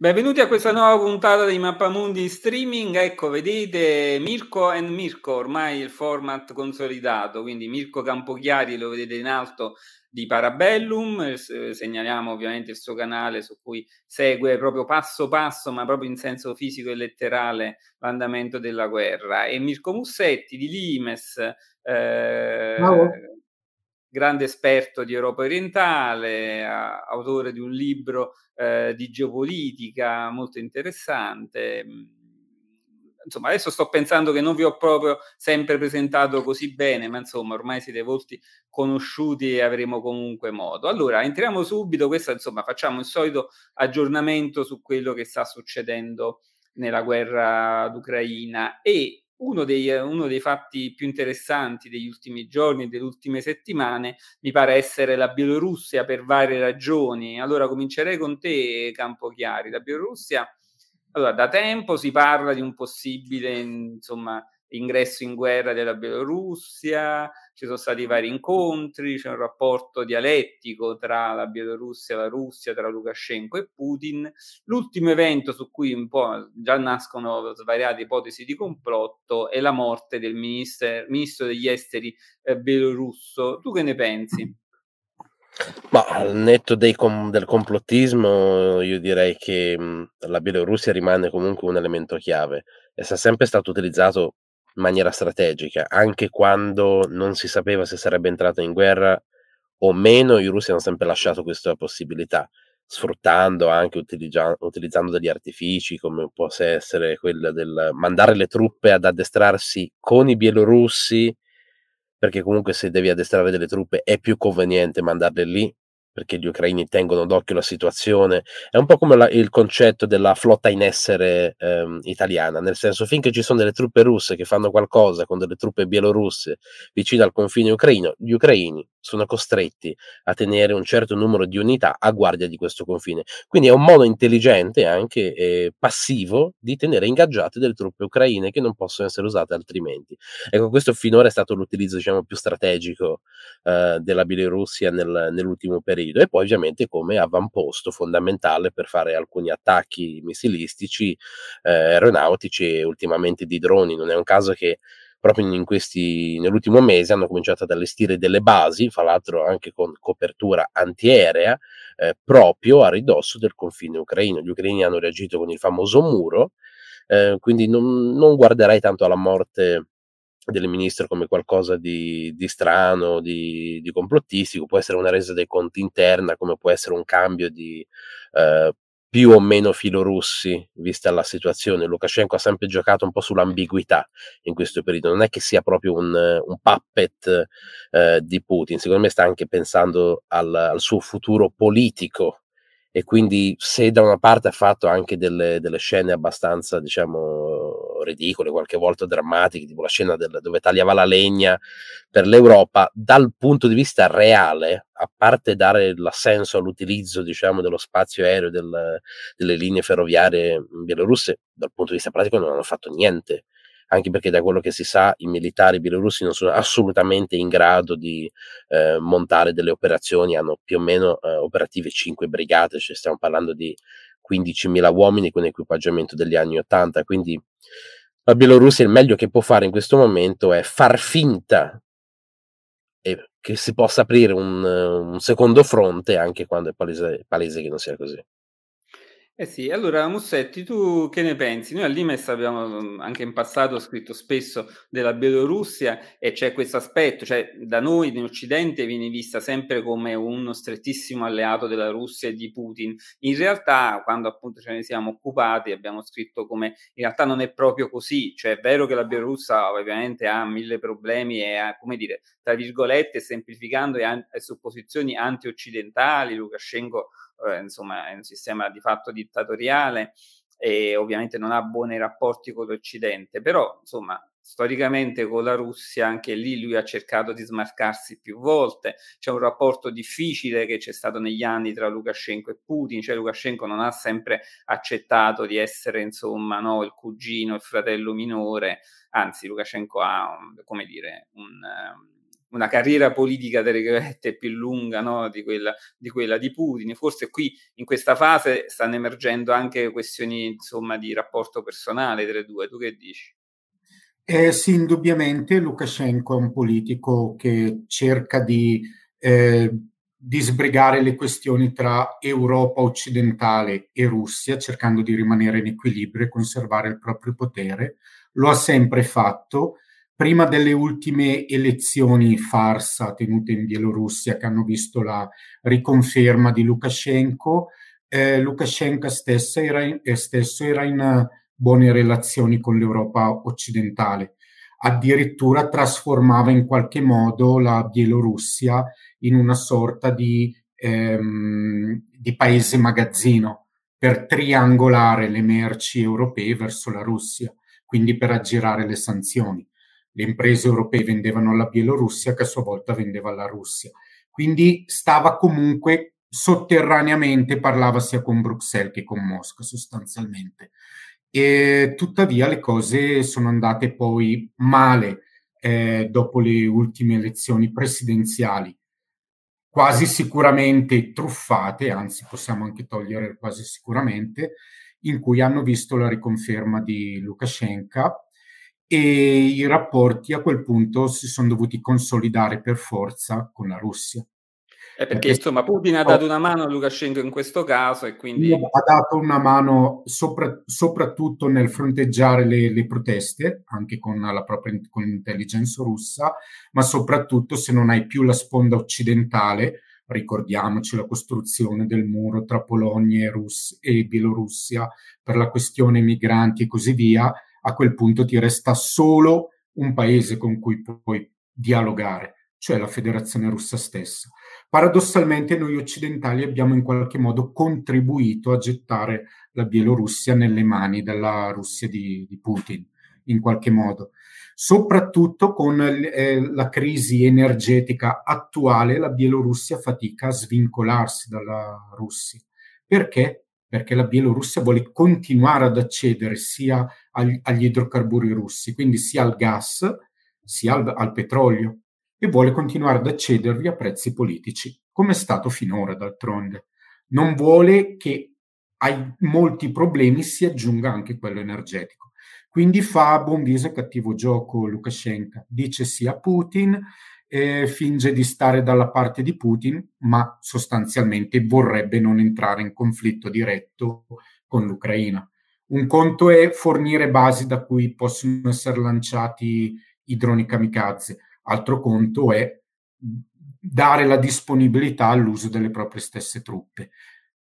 Benvenuti a questa nuova puntata di Mappamundi in streaming. Ecco, vedete Mirko e Mirko, ormai il format consolidato, quindi Mirko Campochiari lo vedete in alto di Parabellum, eh, segnaliamo ovviamente il suo canale su cui segue proprio passo passo, ma proprio in senso fisico e letterale, l'andamento della guerra. E Mirko Mussetti di Limes, eh, grande esperto di Europa orientale, autore di un libro eh, di geopolitica molto interessante. Insomma, adesso sto pensando che non vi ho proprio sempre presentato così bene, ma insomma, ormai siete volti conosciuti e avremo comunque modo. Allora, entriamo subito, questo insomma, facciamo il solito aggiornamento su quello che sta succedendo nella guerra d'Ucraina e uno dei, uno dei, fatti più interessanti degli ultimi giorni e delle ultime settimane mi pare essere la Bielorussia per varie ragioni. Allora comincerei con te, Campochiari. La Bielorussia, allora, da tempo si parla di un possibile, insomma, ingresso in guerra della Bielorussia, ci sono stati vari incontri, c'è un rapporto dialettico tra la Bielorussia e la Russia, tra Lukashenko e Putin. L'ultimo evento su cui un po' già nascono svariate ipotesi di complotto è la morte del ministro, ministro degli esteri eh, bielorusso. Tu che ne pensi? Ma al netto com- del complottismo, io direi che mh, la Bielorussia rimane comunque un elemento chiave e sia sempre stato utilizzato in maniera strategica, anche quando non si sapeva se sarebbe entrato in guerra o meno, i russi hanno sempre lasciato questa possibilità, sfruttando anche utilizza- utilizzando degli artifici come può essere quello del mandare le truppe ad addestrarsi con i bielorussi, perché comunque se devi addestrare delle truppe è più conveniente mandarle lì perché gli ucraini tengono d'occhio la situazione. È un po' come la, il concetto della flotta in essere ehm, italiana, nel senso finché ci sono delle truppe russe che fanno qualcosa con delle truppe bielorusse vicino al confine ucraino, gli ucraini sono costretti a tenere un certo numero di unità a guardia di questo confine. Quindi è un modo intelligente anche eh, passivo di tenere ingaggiate delle truppe ucraine che non possono essere usate altrimenti. Ecco, questo finora è stato l'utilizzo diciamo, più strategico eh, della Bielorussia nel, nell'ultimo periodo e poi ovviamente come avamposto fondamentale per fare alcuni attacchi missilistici, eh, aeronautici e ultimamente di droni. Non è un caso che proprio in questi, nell'ultimo mese hanno cominciato ad allestire delle basi, fra l'altro anche con copertura antiaerea, eh, proprio a ridosso del confine ucraino. Gli ucraini hanno reagito con il famoso muro, eh, quindi non, non guarderei tanto alla morte del ministro come qualcosa di, di strano, di, di, complottistico, può essere una resa dei conti interna, come può essere un cambio di eh, più o meno filorussi, vista la situazione. Lukashenko ha sempre giocato un po' sull'ambiguità in questo periodo, non è che sia proprio un, un puppet eh, di Putin, secondo me sta anche pensando al, al, suo futuro politico. E quindi se da una parte ha fatto anche delle, delle scene abbastanza, diciamo, ridicole, qualche volta drammatiche, tipo la scena del, dove tagliava la legna per l'Europa, dal punto di vista reale, a parte dare l'assenso all'utilizzo diciamo, dello spazio aereo del, delle linee ferroviarie bielorusse, dal punto di vista pratico non hanno fatto niente. Anche perché da quello che si sa i militari bielorussi non sono assolutamente in grado di eh, montare delle operazioni, hanno più o meno eh, operative 5 brigate, cioè stiamo parlando di 15.000 uomini con equipaggiamento degli anni 80, quindi la Bielorussia il meglio che può fare in questo momento è far finta che si possa aprire un, un secondo fronte anche quando è palese, palese che non sia così. Eh sì, allora Mussetti, tu che ne pensi? Noi all'Imes abbiamo mhmm, anche in passato scritto spesso della Bielorussia e c'è questo aspetto, cioè da noi in Occidente viene vista sempre come uno strettissimo alleato della Russia e di Putin. In realtà, quando appunto ce ne siamo occupati, abbiamo scritto come in realtà non è proprio così, cioè è vero che la Bielorussia ovviamente ha mille problemi e ha, come dire, tra virgolette, semplificando an- e supposizioni anti-occidentali, Lukashenko eh, insomma è un sistema di fatto dittatoriale e ovviamente non ha buoni rapporti con l'Occidente, però insomma storicamente con la Russia anche lì lui ha cercato di smarcarsi più volte, c'è un rapporto difficile che c'è stato negli anni tra Lukashenko e Putin, cioè Lukashenko non ha sempre accettato di essere insomma no, il cugino, il fratello minore, anzi Lukashenko ha come dire un... Um, una carriera politica più lunga no? di, quella, di, quella, di Putin. Forse qui in questa fase stanno emergendo anche questioni insomma, di rapporto personale tra i due. Tu che dici? Eh, sì, indubbiamente Lukashenko è un politico che cerca di, eh, di sbrigare le questioni tra Europa occidentale e Russia, cercando di rimanere in equilibrio e conservare il proprio potere. Lo ha sempre fatto prima delle ultime elezioni farsa tenute in Bielorussia che hanno visto la riconferma di Lukashenko, eh, Lukashenko stessa era in, eh, stesso era in buone relazioni con l'Europa occidentale. Addirittura trasformava in qualche modo la Bielorussia in una sorta di, ehm, di paese magazzino per triangolare le merci europee verso la Russia, quindi per aggirare le sanzioni le imprese europee vendevano alla Bielorussia che a sua volta vendeva alla Russia. Quindi stava comunque sotterraneamente, parlava sia con Bruxelles che con Mosca sostanzialmente. E tuttavia le cose sono andate poi male eh, dopo le ultime elezioni presidenziali, quasi sicuramente truffate, anzi possiamo anche togliere quasi sicuramente, in cui hanno visto la riconferma di Lukashenko e i rapporti a quel punto si sono dovuti consolidare per forza con la Russia. Eh perché insomma Putin ha dato una mano a Lukashenko in questo caso e quindi... Ha dato una mano sopra, soprattutto nel fronteggiare le, le, proteste, anche con la propria con l'intelligence russa, ma soprattutto se non hai più la sponda occidentale, ricordiamoci la costruzione del muro tra Polonia e, Rus- e Bielorussia per la questione migranti e così via, a quel punto ti resta solo un paese con cui puoi dialogare, cioè la Federazione russa stessa. Paradossalmente noi occidentali abbiamo in qualche modo contribuito a gettare la Bielorussia nelle mani della Russia di, di Putin, in qualche modo. Soprattutto con eh, la crisi energetica attuale, la Bielorussia fatica a svincolarsi dalla Russia. Perché? Perché la Bielorussia vuole continuare ad accedere sia agli, agli idrocarburi russi, quindi sia al gas sia al, al, petrolio, e vuole continuare ad accedervi a prezzi politici, come è stato finora d'altronde. Non vuole che ai molti problemi si aggiunga anche quello energetico. Quindi fa buon viso e cattivo gioco Lukashenko, dice sì a Putin, eh, finge di stare dalla parte di Putin, ma sostanzialmente vorrebbe non entrare in conflitto diretto con l'Ucraina. Un conto è fornire basi da cui possono essere lanciati i droni kamikaze, altro conto è dare la disponibilità all'uso delle proprie stesse truppe.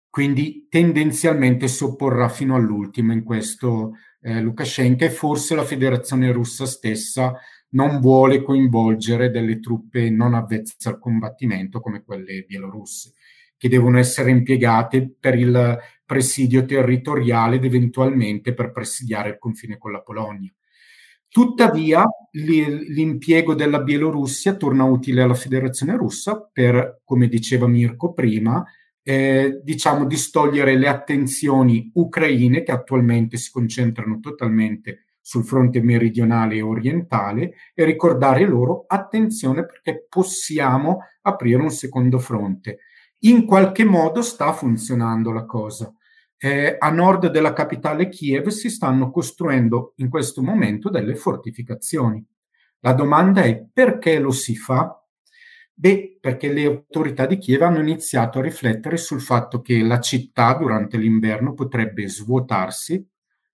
Quindi tendenzialmente si opporrà fino all'ultimo in questo eh, Lukashenko e forse la federazione russa stessa non vuole coinvolgere delle truppe non avvezze al combattimento come quelle bielorusse, che devono essere impiegate per il presidio territoriale ed eventualmente per presidiare il confine con la Polonia. Tuttavia, l'impiego della Bielorussia torna utile alla Federazione russa per, come diceva Mirko prima, eh, diciamo distogliere le attenzioni ucraine che attualmente si concentrano totalmente sul fronte meridionale e orientale e ricordare loro attenzione perché possiamo aprire un secondo fronte. In qualche modo sta funzionando la cosa. Eh, a nord della capitale Kiev si stanno costruendo in questo momento delle fortificazioni. La domanda è perché lo si fa? Beh, perché le autorità di Kiev hanno iniziato a riflettere sul fatto che la città durante l'inverno potrebbe svuotarsi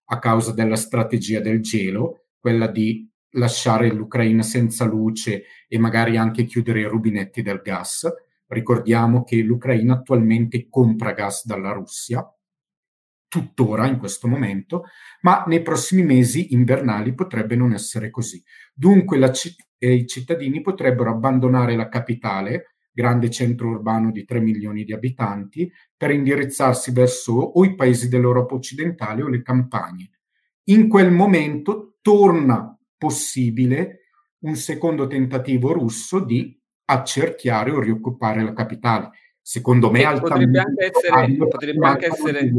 a causa della strategia del gelo, quella di lasciare l'Ucraina senza luce e magari anche chiudere i rubinetti del gas. Ricordiamo che l'Ucraina attualmente compra gas dalla Russia, tuttora in questo momento, ma nei prossimi mesi invernali potrebbe non essere così. Dunque la, eh, i cittadini potrebbero abbandonare la capitale, grande centro urbano di 3 milioni di abitanti, per indirizzarsi verso o i paesi dell'Europa occidentale o le campagne. In quel momento torna possibile un secondo tentativo russo di accerchiare o rioccupare la capitale. Secondo me potrebbe anche essere, potrebbe anche essere...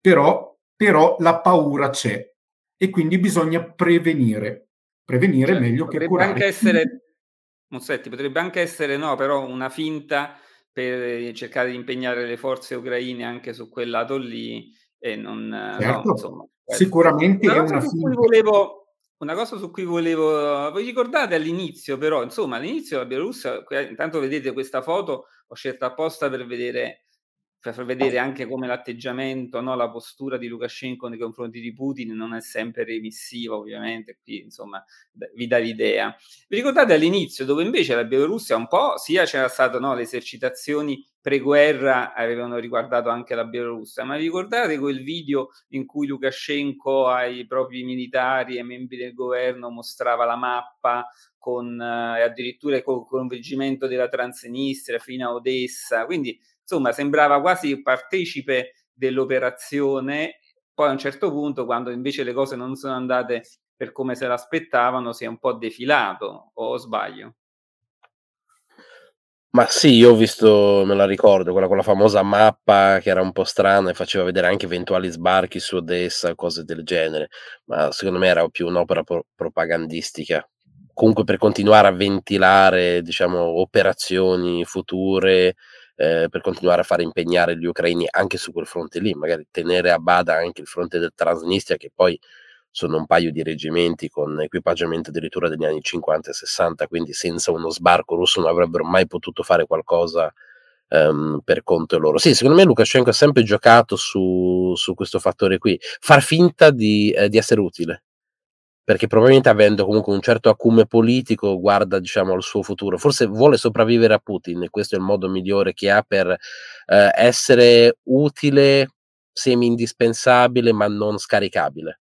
Però, però la paura c'è e quindi bisogna prevenire. Prevenire cioè, meglio che curare. Anche essere Mussetti, potrebbe anche essere no, però una finta per cercare di impegnare le forze ucraine anche su quel lato lì e non certo, no, insomma, sicuramente una cosa, volevo, una cosa su cui volevo vi ricordate all'inizio però insomma all'inizio la Bielorussia intanto vedete questa foto ho scelto apposta per vedere per far vedere anche come l'atteggiamento, no, la postura di Lukashenko nei confronti di Putin non è sempre remissiva, ovviamente, qui insomma vi dà l'idea. Vi ricordate all'inizio dove invece la Bielorussia un po', sia c'era stato no, le esercitazioni pre-guerra avevano riguardato anche la Bielorussia, ma vi ricordate quel video in cui Lukashenko ai propri militari e membri del governo mostrava la mappa con eh, addirittura il coinvolgimento della Transnistria fino a Odessa, quindi insomma sembrava quasi partecipe dell'operazione, poi a un certo punto quando invece le cose non sono andate per come se l'aspettavano si è un po' defilato, o sbaglio? Ma sì, io ho visto, me la ricordo, quella con la famosa mappa che era un po' strana e faceva vedere anche eventuali sbarchi su Odessa, cose del genere, ma secondo me era più un'opera pro- propagandistica. Comunque per continuare a ventilare, diciamo, operazioni future eh, per continuare a fare impegnare gli ucraini anche su quel fronte lì, magari tenere a bada anche il fronte del Transnistria che poi sono un paio di reggimenti con equipaggiamento addirittura degli anni 50 e 60, quindi senza uno sbarco russo non avrebbero mai potuto fare qualcosa um, per conto loro. Sì, secondo me Lukashenko ha sempre giocato su, su questo fattore qui, far finta di, eh, di essere utile perché probabilmente avendo comunque un certo acume politico guarda diciamo al suo futuro, forse vuole sopravvivere a Putin e questo è il modo migliore che ha per eh, essere utile, semi indispensabile ma non scaricabile.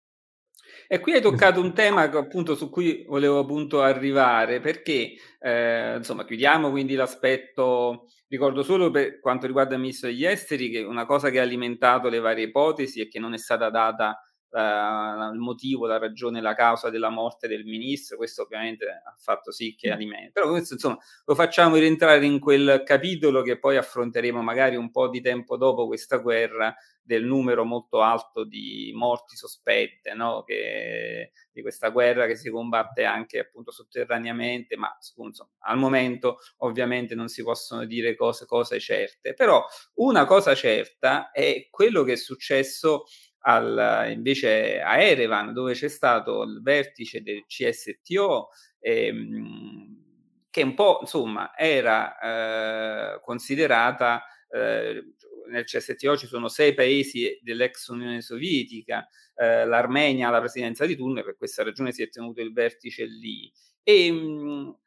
E qui hai toccato un tema appunto, su cui volevo appunto arrivare, perché eh, insomma chiudiamo quindi l'aspetto, ricordo solo per quanto riguarda il ministro degli esteri, che una cosa che ha alimentato le varie ipotesi è che non è stata data la, il motivo, la ragione, la causa della morte del ministro, questo ovviamente ha fatto sì che alimenta. Però questo insomma lo facciamo rientrare in quel capitolo che poi affronteremo magari un po' di tempo dopo questa guerra del numero molto alto di morti sospette no? che, di questa guerra che si combatte anche appunto sotterraneamente, ma insomma, al momento ovviamente non si possono dire cose, cose certe. Però una cosa certa è quello che è successo al, invece a Erevan, dove c'è stato il vertice del CSTO, ehm, che un po' insomma era eh, considerata eh, nel CSTO ci sono sei paesi dell'ex Unione Sovietica, eh, l'Armenia ha la presidenza di turno e per questa ragione si è tenuto il vertice lì. E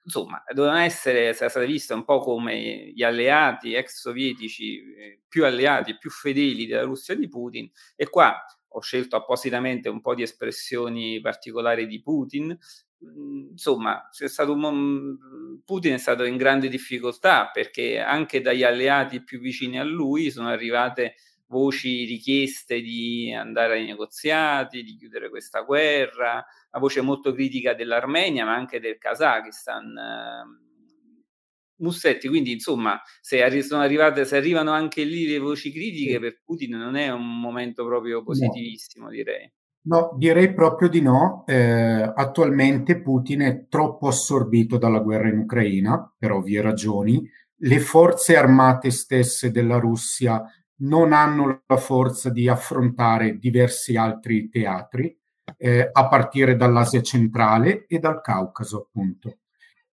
insomma, dovevano essere, sarà stata vista un po' come gli alleati ex sovietici eh, più alleati, più fedeli della Russia di Putin. E qua ho scelto appositamente un po' di espressioni particolari di Putin. Insomma, è un, Putin è stato in grande difficoltà perché anche dagli alleati più vicini a lui sono arrivate voci richieste di andare ai negoziati, di chiudere questa guerra, una voce molto critica dell'Armenia, ma anche del Kazakistan. Ehm, Mussetti, quindi insomma, se, arri- sono arrivate, se arrivano anche lì le voci critiche sì. per Putin non è un momento proprio positivissimo, no. direi. No, direi proprio di no. Eh, attualmente Putin è troppo assorbito dalla guerra in Ucraina, per ovvie ragioni. Le forze armate stesse della Russia non hanno la forza di affrontare diversi altri teatri, eh, a partire dall'Asia centrale e dal Caucaso, appunto.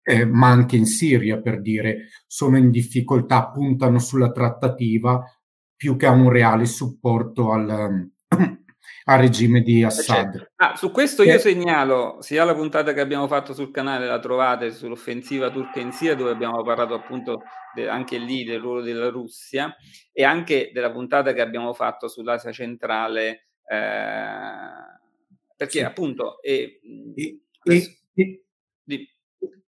Eh, ma anche in Siria, per dire, sono in difficoltà, puntano sulla trattativa più che a un reale supporto al, al regime di eh, Assad. Ah, su questo io eh. segnalo sia la puntata che abbiamo fatto sul canale, la trovate sull'offensiva turca in Siria, dove abbiamo parlato appunto de, anche lì del ruolo della Russia, e anche della puntata che abbiamo fatto sull'Asia centrale, eh, perché sì. appunto... E, e, e,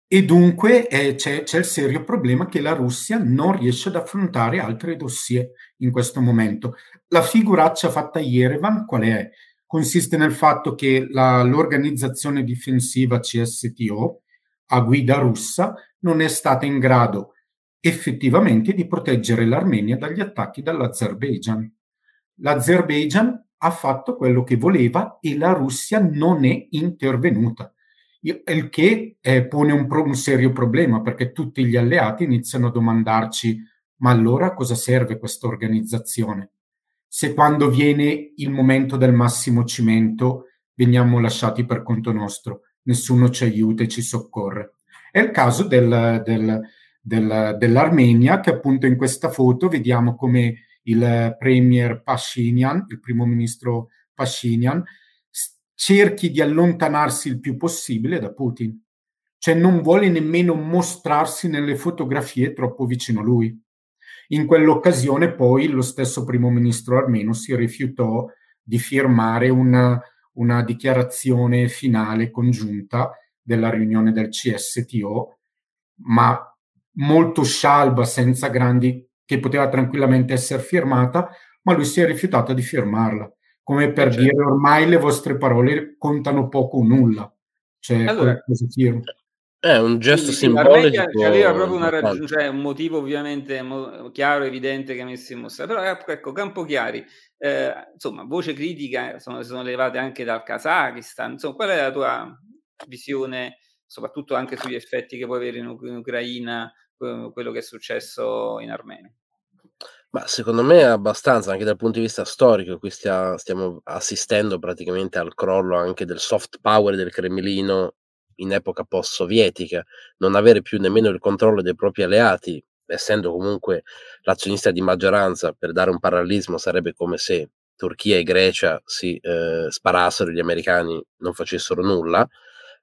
e dunque eh, c'è, c'è, il serio problema che la Russia non riesce ad affrontare altri dossier in questo momento. La figuraccia fatta a Yerevan qual è? Consiste nel fatto che la, l'organizzazione difensiva CSTO a guida russa non è stata in grado effettivamente di proteggere l'Armenia dagli attacchi dall'Azerbaijan. L'Azerbaijan ha fatto quello che voleva e la Russia non è intervenuta. il che eh, pone un, pro- un serio problema perché tutti gli alleati iniziano a domandarci ma allora cosa serve questa organizzazione? Se quando viene il momento del massimo cimento veniamo lasciati per conto nostro, nessuno ci aiuta e ci soccorre. È il caso del, del, del, dell'Armenia che appunto in questa foto vediamo come il premier Pashinyan, il primo ministro Pashinyan, cerchi di allontanarsi il più possibile da Putin. Cioè non vuole nemmeno mostrarsi nelle fotografie troppo vicino a lui. In quell'occasione poi lo stesso primo ministro armeno si rifiutò di firmare una, una dichiarazione finale congiunta della riunione del CSTO, ma molto scialba, senza grandi, che poteva tranquillamente essere firmata, ma lui si è rifiutato di firmarla come per certo. dire ormai le vostre parole contano poco o nulla. Cioè, allora, è un gesto simbolico. Aveva proprio una ragione, cioè un motivo ovviamente mo- chiaro, evidente che ha messo in mostra. Però ecco, ecco Campochiari, eh, insomma, voce critica sono, sono levate anche dal Kazakistan. Insomma, qual è la tua visione, soprattutto anche sugli effetti che può avere in, in Ucraina quello che è successo in Armenia? Ma secondo me è abbastanza, anche dal punto di vista storico, qui stia stiamo assistendo praticamente al crollo anche del soft power del Cremlino in epoca post-sovietica, non avere più nemmeno il controllo dei propri alleati, essendo comunque l'azionista di maggioranza, per dare un parallelismo, sarebbe come se Turchia e Grecia si eh, sparassero, gli americani non facessero nulla,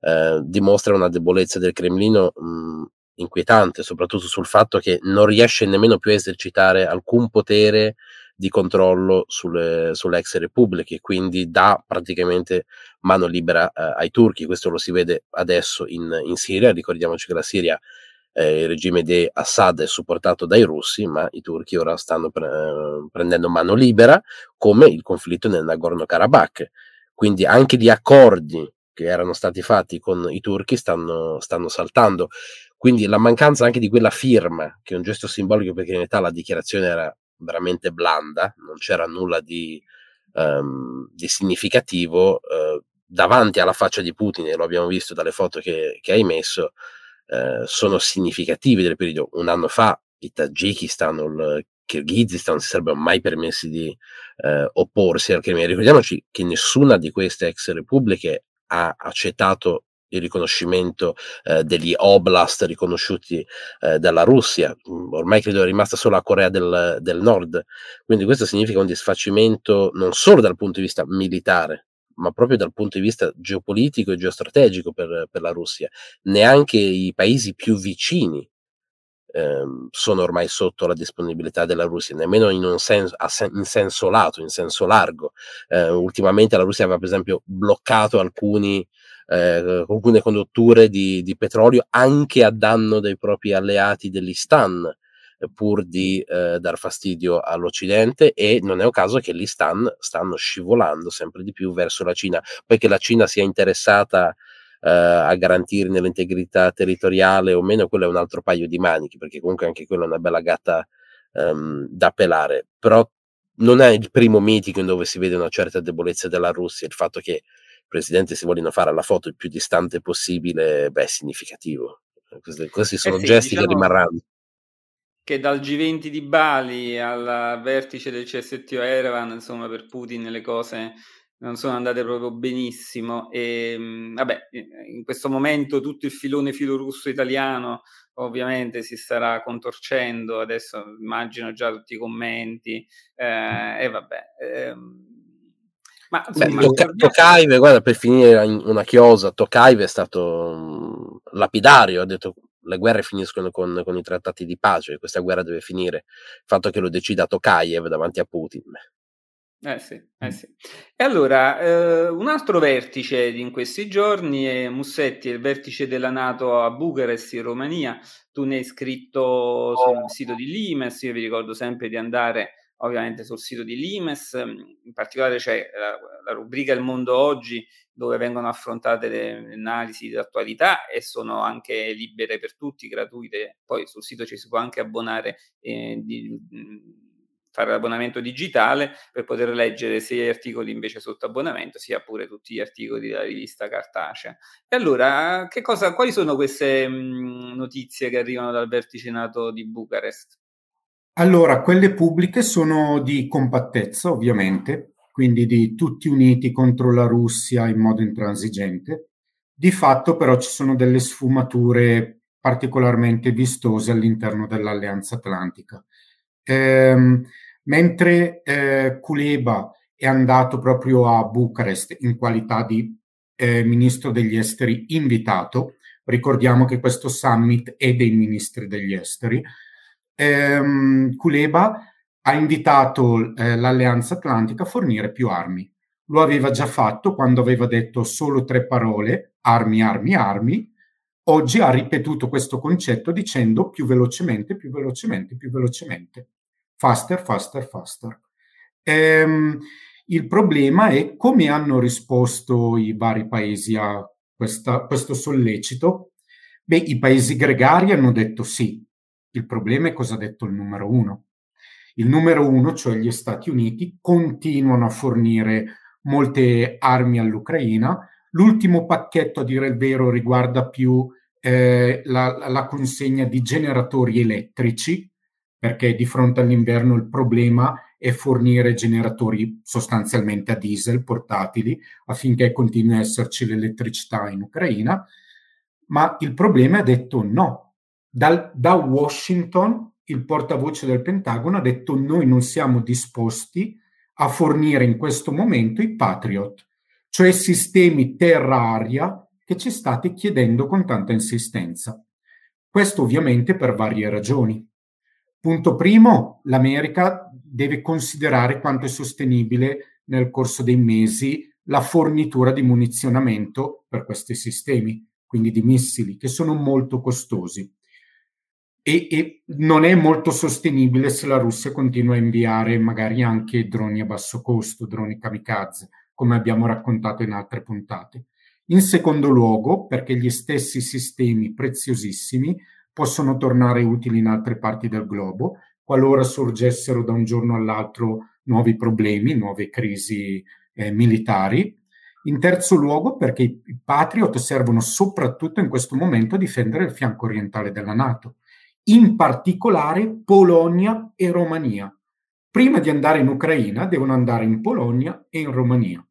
eh, dimostra una debolezza del Cremlino mh, inquietante, soprattutto sul fatto che non riesce nemmeno più a esercitare alcun potere di controllo sulle, sulle ex repubbliche, quindi dà praticamente mano libera eh, ai turchi. Questo lo si vede adesso in, in Siria. Ricordiamoci che la Siria, eh, il regime di Assad è supportato dai russi, ma i turchi ora stanno pre- eh, prendendo mano libera, come il conflitto nel Nagorno-Karabakh. Quindi anche gli accordi che erano stati fatti con i turchi stanno, stanno saltando. Quindi la mancanza anche di quella firma, che è un gesto simbolico perché in realtà la dichiarazione era veramente blanda, non c'era nulla di, um, di significativo, uh, davanti alla faccia di Putin, e lo abbiamo visto dalle foto che, che hai messo, uh, sono significativi del periodo. Un anno fa il Tagikistan o il Kirghizistan si sarebbero mai permessi di uh, opporsi al crimine. Ricordiamoci che nessuna di queste ex repubbliche ha accettato il riconoscimento eh, degli oblast riconosciuti eh, dalla Russia, mm, ormai credo è rimasta solo la Corea del, del, Nord, quindi questo significa un disfacimento non solo dal punto di vista militare, ma proprio dal punto di vista geopolitico e geostrategico per, per la Russia. Neanche i paesi più vicini ehm, sono ormai sotto la disponibilità della Russia, nemmeno in, senso, in senso lato, in senso largo. Eh, ultimamente la Russia aveva per esempio bloccato alcuni eh, alcune condutture di, di, petrolio anche a danno dei propri alleati dell'Istan eh, pur di eh, dar fastidio all'Occidente e non è un caso che gli stan stanno scivolando sempre di più verso la Cina, poiché la Cina sia interessata eh, a garantirne l'integrità territoriale o meno, quello è un altro paio di maniche, perché comunque anche quella è una bella gatta ehm, da pelare, però non è il primo meeting dove si vede una certa debolezza della Russia, il fatto che presidente si vogliono fare la foto il più distante possibile, beh, è significativo. Questi, questi sono eh sì, gesti diciamo che rimarranno. Che dal G20 di Bali al vertice del CSTO Erevan, insomma, per Putin le cose non sono andate proprio benissimo. E ehm, vabbè, in questo momento tutto il filone filorusso italiano ovviamente si starà contorcendo. Adesso immagino già tutti i commenti, eh, e vabbè. Ehm, ma insomma, Beh, Toc- Tokaive, guarda, per finire in una chiosa, Tokaive è stato lapidario, ha detto le guerre finiscono con, con, i trattati di pace, questa guerra deve finire. Il fatto che lo decida Tokayev davanti a Putin. Eh sì, eh sì. E allora, eh, un altro vertice in questi giorni è Mussetti, il vertice della Nato a Bucarest in Romania. Tu ne hai scritto sul sito di Limes, io vi ricordo sempre di andare ovviamente sul sito di Limes, in particolare c'è la, la rubrica Il mondo oggi dove vengono affrontate le analisi di attualità e sono anche libere per tutti, gratuite. Poi sul sito ci si può anche abbonare eh, di, fare l'abbonamento digitale per poter leggere sia gli articoli invece sotto abbonamento, sia pure tutti gli articoli della rivista cartacea. E allora, cosa, quali sono queste mh, notizie che arrivano dal vertice NATO di Bucarest? Allora, quelle pubbliche sono di compattezza, ovviamente, quindi di tutti uniti contro la Russia in modo intransigente. Di fatto, però, ci sono delle sfumature particolarmente vistose all'interno dell'Alleanza Atlantica. Ehm, mentre eh, Kuleba è andato proprio a Bucarest in qualità di eh, ministro degli esteri invitato, ricordiamo che questo summit è dei ministri degli esteri, ehm, Kuleba ha invitato eh, l'Alleanza Atlantica a fornire più armi. Lo aveva già fatto quando aveva detto solo tre parole, armi, armi, armi. Oggi ha ripetuto questo concetto dicendo più velocemente, più velocemente, più velocemente. Faster, faster, faster. Ehm, il problema è come hanno risposto i vari paesi a questa, questo sollecito. Beh, i paesi gregari hanno detto sì, il problema è cosa ha detto il numero uno. Il numero uno, cioè gli Stati Uniti, continuano a fornire molte armi all'Ucraina. L'ultimo pacchetto, a dire il vero, riguarda più eh, la, la consegna di generatori elettrici, perché di fronte all'inverno il problema è fornire generatori sostanzialmente a diesel portatili affinché continui a esserci l'elettricità in Ucraina. Ma il problema è detto no, dal, da Washington il portavoce del Pentagono ha detto noi non siamo disposti a fornire in questo momento i Patriot, cioè sistemi terra-aria che ci state chiedendo con tanta insistenza. Questo ovviamente per varie ragioni. Punto primo, l'America deve considerare quanto è sostenibile nel corso dei mesi la fornitura di munizionamento per questi sistemi, quindi di missili, che sono molto costosi e, e, non è molto sostenibile se la Russia continua a inviare magari anche droni a basso costo, droni kamikaze, come abbiamo raccontato in altre puntate. In secondo luogo, perché gli stessi sistemi preziosissimi possono tornare utili in altre parti del globo, qualora sorgessero da un giorno all'altro nuovi problemi, nuove crisi eh, militari. In terzo luogo, perché i Patriot servono soprattutto in questo momento a difendere il fianco orientale della Nato in particolare Polonia e Romania. Prima di andare in Ucraina devono andare in Polonia e in Romania.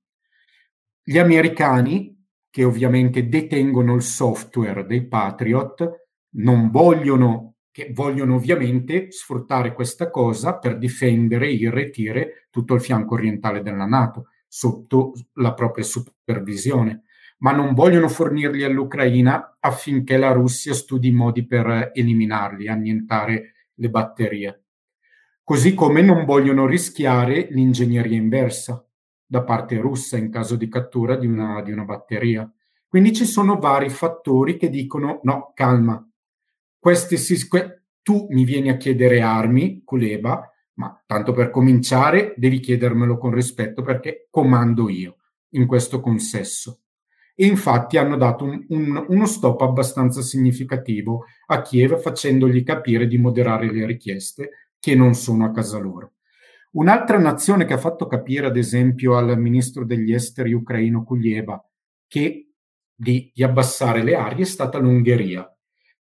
Gli americani, che ovviamente detengono il software dei Patriot, non vogliono, che vogliono ovviamente sfruttare questa cosa per difendere e irretire tutto il fianco orientale della Nato sotto la propria supervisione ma non vogliono fornirli all'Ucraina affinché la Russia studi modi per eliminarli, annientare le batterie. Così come non vogliono rischiare l'ingegneria inversa da parte russa in caso di cattura di una, di una batteria. Quindi ci sono vari fattori che dicono no, calma, questi si, que- tu mi vieni a chiedere armi, Kuleba, ma tanto per cominciare devi chiedermelo con rispetto perché comando io in questo consesso e infatti hanno dato un, un, uno stop abbastanza significativo a Kiev facendogli capire di moderare le richieste che non sono a casa loro. Un'altra nazione che ha fatto capire, ad esempio, al ministro degli esteri ucraino Kulieva che di, di abbassare le armi è stata l'Ungheria,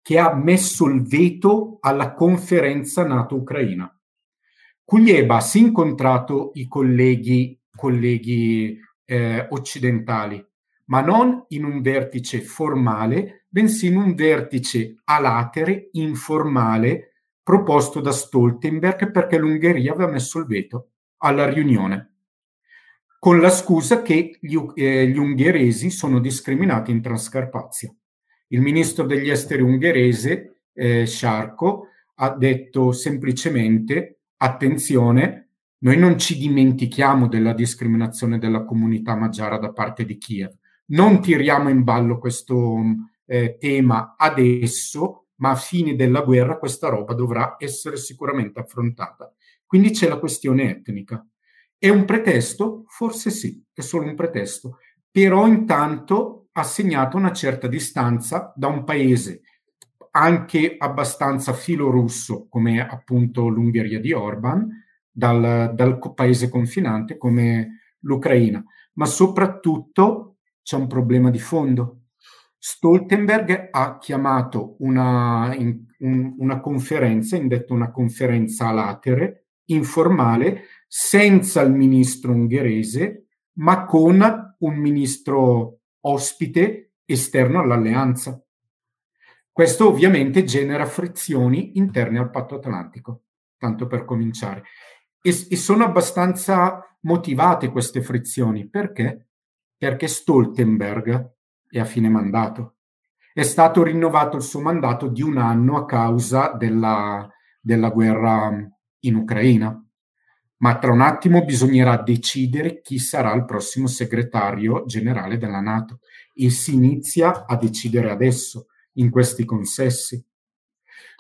che ha messo il veto alla conferenza NATO-Ucraina. Kulieba si è incontrato i colleghi, colleghi eh, occidentali ma non in un vertice formale, bensì in un vertice a latere, informale, proposto da Stoltenberg perché l'Ungheria aveva messo il veto alla riunione, con la scusa che gli, eh, gli ungheresi sono discriminati in Transcarpazia. Il ministro degli esteri ungherese, eh, Sciarco, ha detto semplicemente attenzione, noi non ci dimentichiamo della discriminazione della comunità magiara da parte di Kiev non tiriamo in ballo questo eh, tema adesso, ma a fine della guerra questa roba dovrà essere sicuramente affrontata. Quindi c'è la questione etnica. È un pretesto? Forse sì, è solo un pretesto, però intanto ha segnato una certa distanza da un paese anche abbastanza filorusso come appunto l'Ungheria di Orban, dal, dal paese confinante come l'Ucraina, ma soprattutto c'è un problema di fondo. Stoltenberg ha chiamato una, in, un, una conferenza, indetto una conferenza latere, informale, senza il ministro ungherese, ma con un ministro ospite esterno all'alleanza. Questo ovviamente genera frizioni interne al patto atlantico, tanto per cominciare. E, e sono abbastanza motivate queste frizioni. Perché? Perché Stoltenberg è a fine mandato. È stato rinnovato il suo mandato di un anno a causa della, della guerra in Ucraina. Ma tra un attimo bisognerà decidere chi sarà il prossimo segretario generale della Nato e si inizia a decidere adesso in questi consessi.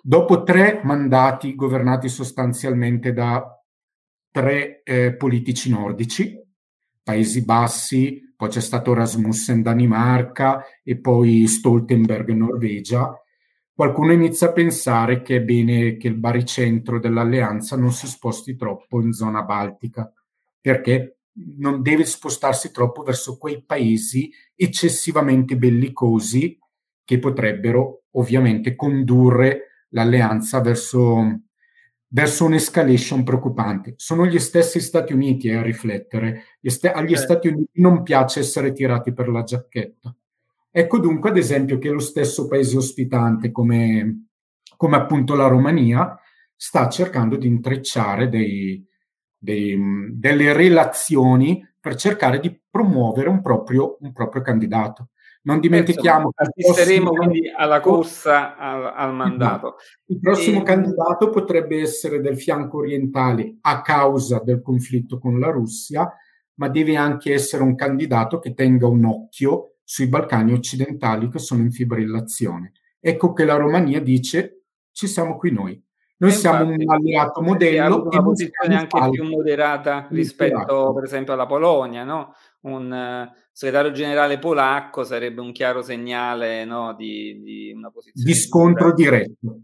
Dopo tre mandati governati sostanzialmente da tre eh, politici nordici, Paesi Bassi, poi c'è stato Rasmussen Danimarca e poi Stoltenberg Norvegia, qualcuno inizia a pensare che è bene che il baricentro dell'alleanza non si sposti troppo in zona baltica, perché non deve spostarsi troppo verso quei paesi eccessivamente bellicosi che potrebbero ovviamente condurre l'alleanza verso, verso un'escalation preoccupante. Sono gli stessi Stati Uniti eh, a riflettere. agli eh. Stati Uniti non piace essere tirati per la giacchetta. Ecco dunque, ad esempio, che lo stesso paese ospitante, come, come appunto la Romania, sta cercando di intrecciare dei, dei, delle relazioni per cercare di promuovere un proprio, un proprio candidato. Non dimentichiamo che assisteremo quindi alla corsa al, al mandato. Il prossimo e... candidato potrebbe essere del fianco orientale a causa del conflitto con la Russia, ma deve anche essere un candidato che tenga un occhio sui Balcani occidentali che sono in fibrillazione. Ecco che la Romania dice ci siamo qui noi. Noi siamo un alleato modello. Una posizione anche più moderata rispetto, per esempio, alla Polonia, no? Un segretario generale polacco sarebbe un chiaro segnale no, di, di, una posizione. Di scontro diretto.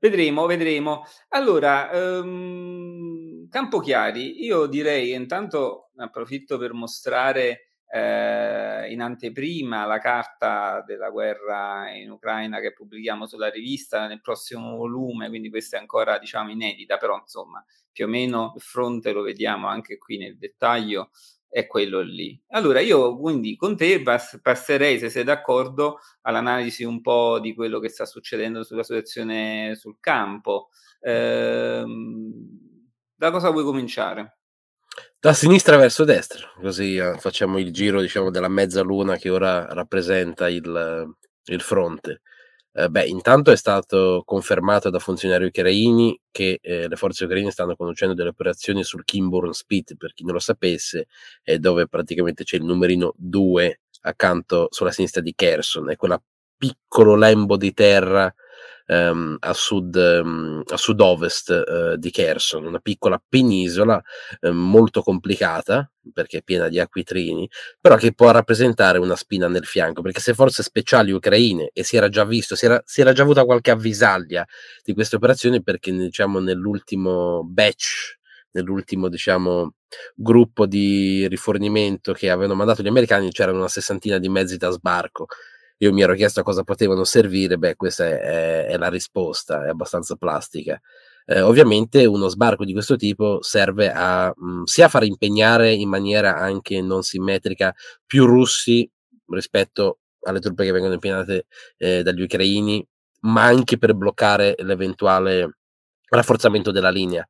Vedremo, vedremo. Allora, um, Campo Chiari, io direi intanto approfitto per mostrare eh, in anteprima la carta della guerra in Ucraina che pubblichiamo sulla rivista nel prossimo volume, quindi questa è ancora diciamo inedita, però insomma più o meno il fronte lo vediamo anche qui nel dettaglio, è quello lì. Allora io quindi con te pass- passerei, se sei d'accordo, all'analisi un po' di quello che sta succedendo sulla situazione sul campo. Ehm, da cosa vuoi cominciare? Da sinistra verso destra, così uh, facciamo il giro diciamo, della mezzaluna che ora rappresenta il, il fronte. Eh, beh, intanto è stato confermato da funzionari ucraini che eh, le forze ucraine stanno conducendo delle operazioni sul Kimborn Spit, per chi non lo sapesse, è dove praticamente c'è il numerino 2 accanto sulla sinistra di Kherson, è quella piccolo lembo di terra ehm, a, sud, ehm, a sud-ovest eh, di Kherson, una piccola penisola eh, molto complicata perché è piena di acquitrini, però che può rappresentare una spina nel fianco, perché se forze speciali ucraine, e si era già visto, si era, si era già avuta qualche avvisaglia di queste operazioni, perché diciamo nell'ultimo batch, nell'ultimo diciamo gruppo di rifornimento che avevano mandato gli americani c'erano una sessantina di mezzi da sbarco io mi ero chiesto a cosa potevano servire, beh, questa è, è la risposta, è abbastanza plastica. Eh, ovviamente uno sbarco di questo tipo serve a mh, sia a far impegnare in maniera anche non simmetrica più russi rispetto alle truppe che vengono impegnate eh, dagli ucraini, ma anche per bloccare l'eventuale rafforzamento della linea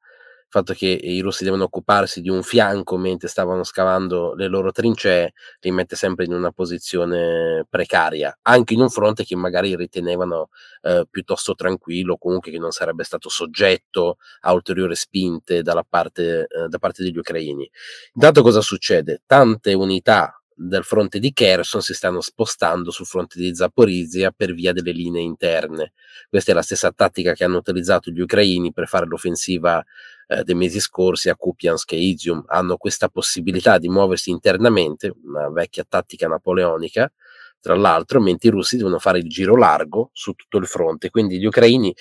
fatto che i russi devono occuparsi di un fianco mentre stavano scavando le loro trincee, li mette sempre in una posizione precaria, anche in un fronte che magari ritenevano eh, piuttosto tranquillo, comunque che non sarebbe stato soggetto a ulteriori spinte parte, eh, da parte degli ucraini. Intanto cosa succede? Tante unità del fronte di Kherson si stanno spostando sul fronte di Zaporizia per via delle linee interne. Questa è la stessa tattica che hanno utilizzato gli ucraini per fare l'offensiva eh, dei mesi scorsi a Kupiansk e Izium. Hanno questa possibilità di muoversi internamente, una vecchia tattica napoleonica, tra l'altro, mentre i russi devono fare il giro largo su tutto il fronte. Quindi gli ucraini,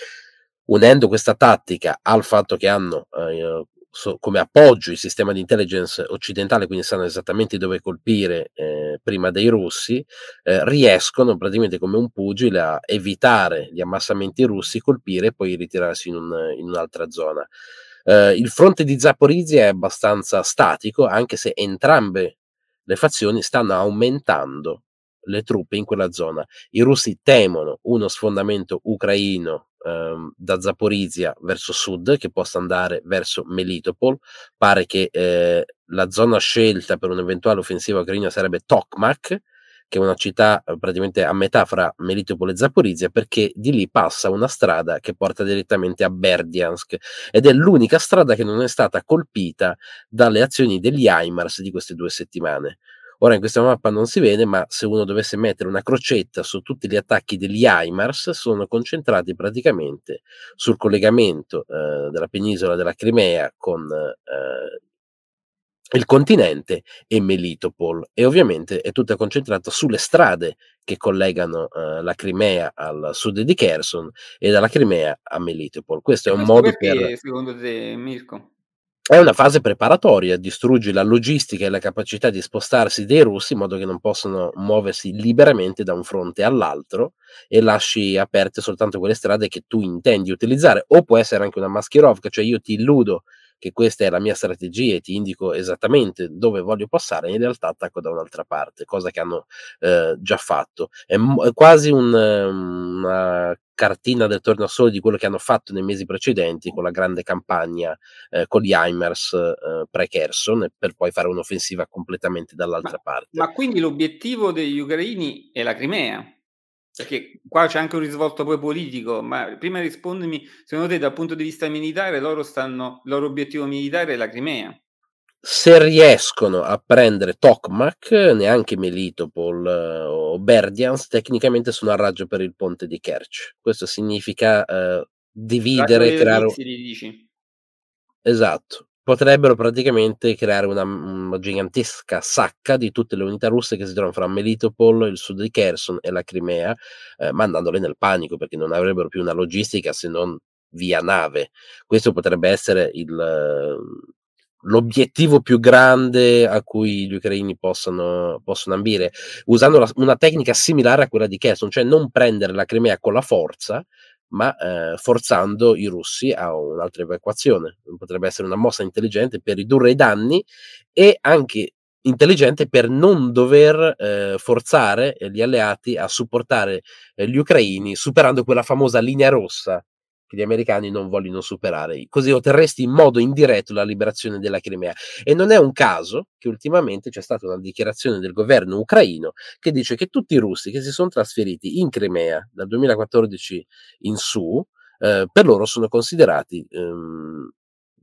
unendo questa tattica al fatto che hanno eh, so, come appoggio il sistema di intelligence occidentale, quindi sanno esattamente dove colpire eh, prima dei russi, eh, riescono praticamente come un pugile a evitare gli ammassamenti russi, colpire e poi ritirarsi in, un, in un'altra zona. Eh, il fronte di Zaporizia è abbastanza statico, anche se entrambe le fazioni stanno aumentando le truppe in quella zona. I russi temono uno sfondamento ucraino ehm, da Zaporizia verso sud che possa andare verso Melitopol. Pare che eh, la zona scelta per un'eventuale offensiva ucraina sarebbe Tokmak, che è una città eh, praticamente a metà fra Melitopol e Zaporizia, perché di lì passa una strada che porta direttamente a Berdiansk ed è l'unica strada che non è stata colpita dalle azioni degli HIMARS di queste due settimane. Ora in questa mappa non si vede, ma se uno dovesse mettere una crocetta su tutti gli attacchi degli HIMARS, sono concentrati praticamente sul collegamento eh, della penisola della Crimea con eh, il continente e Melitopol e ovviamente è tutta concentrata sulle strade che collegano uh, la Crimea al sud di Kherson e dalla Crimea a Melitopol. Questo è un modo perché, per... secondo te, Mirko? È una fase preparatoria, distruggi la logistica e la capacità di spostarsi dei russi in modo che non possono muoversi liberamente da un fronte all'altro e lasci aperte soltanto quelle strade che tu intendi utilizzare. O può essere anche una maschierovka, cioè io ti illudo che questa è la mia strategia e ti indico esattamente dove voglio passare, in realtà attacco da un'altra parte, cosa che hanno eh, già fatto. È, m- è quasi un, una cartina del tornasole di quello che hanno fatto nei mesi precedenti con la grande campagna eh, con gli Heimers eh, pre-Kherson per poi fare un'offensiva completamente dall'altra ma, parte. Ma quindi l'obiettivo degli ucraini è la Crimea? Perché qua c'è anche un risvolto poi politico, ma prima rispondimi, secondo te dal punto di vista militare loro stanno, il loro obiettivo militare è la Crimea? Se riescono a prendere Tokmak, neanche Melitopol eh, o Berdians, tecnicamente sono a raggio per il ponte di Kerch. Questo significa eh, dividere, creare... Dici. Esatto potrebbero praticamente creare una, una, gigantesca sacca di tutte le unità russe che si trovano fra Melitopol, il sud di Kherson e la Crimea, eh, mandandole nel panico perché non avrebbero più una logistica se non via nave. Questo potrebbe essere il, l'obiettivo più grande a cui gli ucraini possono, possono ambire, usando la, una tecnica similare a quella di Kherson, cioè non prendere la Crimea con la forza, ma eh, forzando i russi a un'altra evacuazione. Potrebbe essere una mossa intelligente per ridurre i danni e anche intelligente per non dover eh, forzare gli alleati a supportare eh, gli ucraini superando quella famosa linea rossa che gli americani non vogliono superare. Così otterresti in modo indiretto la liberazione della Crimea. E non è un caso che ultimamente c'è stata una dichiarazione del governo ucraino che dice che tutti i russi che si sono trasferiti in Crimea dal 2014 in su, eh, per loro sono considerati ehm,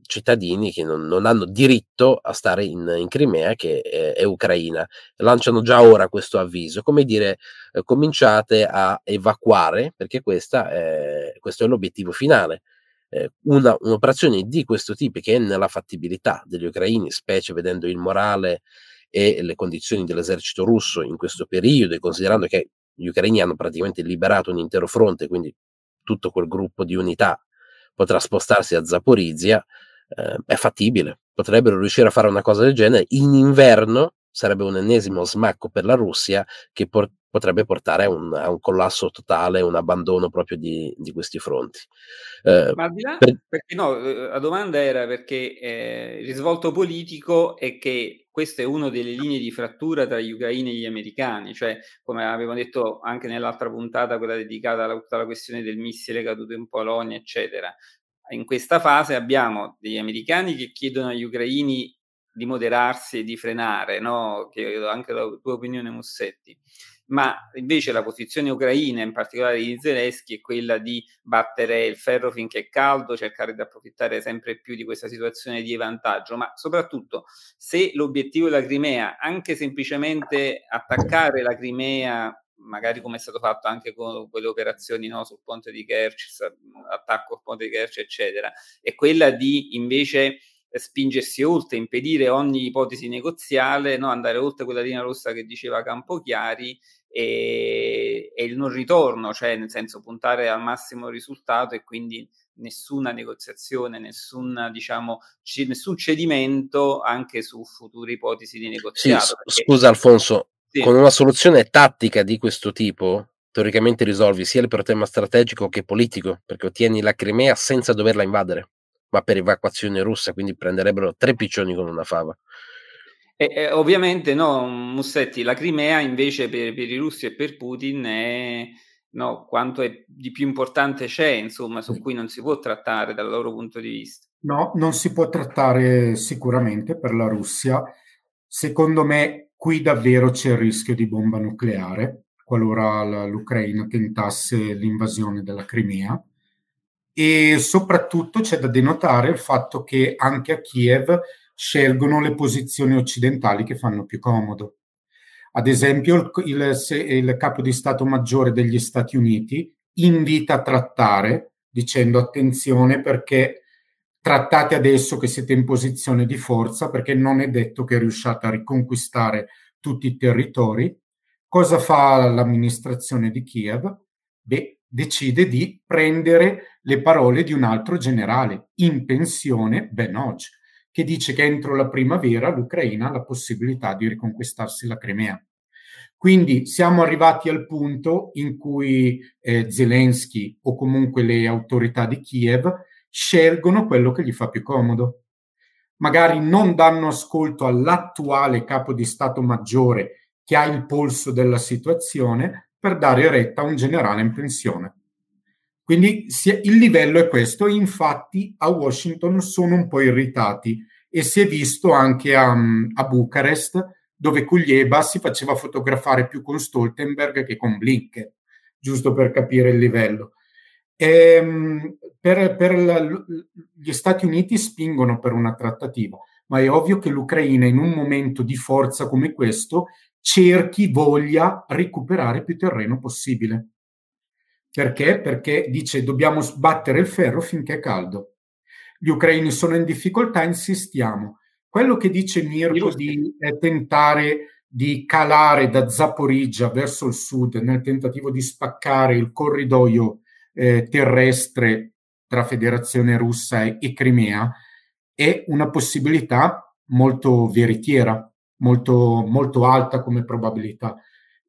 cittadini che non, non, hanno diritto a stare in, in Crimea, che è, è, Ucraina. Lanciano già ora questo avviso, come dire, eh, cominciate a evacuare, perché questa è, questo è l'obiettivo finale. Eh, una, un'operazione di questo tipo che è nella fattibilità degli ucraini, specie vedendo il morale e le condizioni dell'esercito russo in questo periodo e considerando che gli ucraini hanno praticamente liberato un intero fronte, quindi tutto quel gruppo di unità potrà spostarsi a Zaporizia, eh, è fattibile. Potrebbero riuscire a fare una cosa del genere. In inverno sarebbe un ennesimo smacco per la Russia che por- potrebbe portare a un, a un, collasso totale, un abbandono proprio di, di questi fronti. Eh, Ma al di là, per... perché no, eh, la domanda era perché eh, il risvolto politico è che questa è una delle linee di frattura tra gli ucraini e gli americani, cioè come avevamo detto anche nell'altra puntata, quella dedicata alla, alla questione del missile caduto in Polonia, eccetera in questa fase abbiamo degli americani che chiedono agli ucraini di moderarsi e di frenare, no? Chiedo anche la tua opinione, Mussetti. Ma invece la posizione ucraina, in particolare di Zelensky, è quella di battere il ferro finché è caldo, cercare di approfittare sempre più di questa situazione di vantaggio, ma soprattutto se l'obiettivo della Crimea, anche semplicemente attaccare la Crimea magari come è stato fatto anche con quelle operazioni no, sul ponte di Kerch, attacco al ponte di Kerch, eccetera, è quella di invece spingersi oltre, impedire ogni ipotesi negoziale, no, andare oltre quella linea rossa che diceva Campochiari e, e il non ritorno, cioè nel senso puntare al massimo risultato e quindi nessuna negoziazione, nessuna, diciamo, c- nessun cedimento anche su future ipotesi di negoziato. Sì, perché... Scusa Alfonso, sì. con una soluzione tattica di questo tipo, teoricamente risolvi sia il problema strategico che politico, perché ottieni la Crimea senza doverla invadere, ma per evacuazione russa, quindi prenderebbero tre piccioni con una fava. E, e, ovviamente no, Mussetti, la Crimea invece per, per, i russi e per Putin è no, quanto è di più importante c'è, insomma, su cui non si può trattare dal loro punto di vista. No, non si può trattare sicuramente per la Russia. Secondo me qui davvero c'è il rischio di bomba nucleare qualora l'Ucraina tentasse l'invasione della Crimea. E soprattutto c'è da denotare il fatto che anche a Kiev scelgono le posizioni occidentali che fanno più comodo. Ad esempio, il, il, il capo di Stato Maggiore degli Stati Uniti invita a trattare dicendo attenzione perché trattate adesso che siete in posizione di forza perché non è detto che riusciate a riconquistare tutti i territori. Cosa fa l'amministrazione di Kiev? Beh, decide di prendere le parole di un altro generale in pensione, Ben Hodge, che dice che entro la primavera l'Ucraina ha la possibilità di riconquistarsi la Crimea. Quindi siamo arrivati al punto in cui eh, Zelensky o comunque le autorità di Kiev scelgono quello che gli fa più comodo. Magari non danno ascolto all'attuale capo di Stato maggiore che ha il polso della situazione per dare retta a un generale in pensione. Quindi il livello è questo, infatti a Washington sono un po' irritati e si è visto anche a, a Bucarest dove Kuglieba si faceva fotografare più con Stoltenberg che con Blinken, giusto per capire il livello. Ehm, per, per la, gli Stati Uniti spingono per una trattativa, ma è ovvio che l'Ucraina in un momento di forza come questo cerchi, voglia recuperare più terreno possibile. Perché? Perché dice dobbiamo sbattere il ferro finché è caldo. Gli ucraini sono in difficoltà, insistiamo. Quello che dice Mirko di eh, tentare di calare da Zaporizia verso il sud nel tentativo di spaccare il corridoio eh, terrestre tra Federazione Russa e, e Crimea è una possibilità molto veritiera, molto, molto alta come probabilità.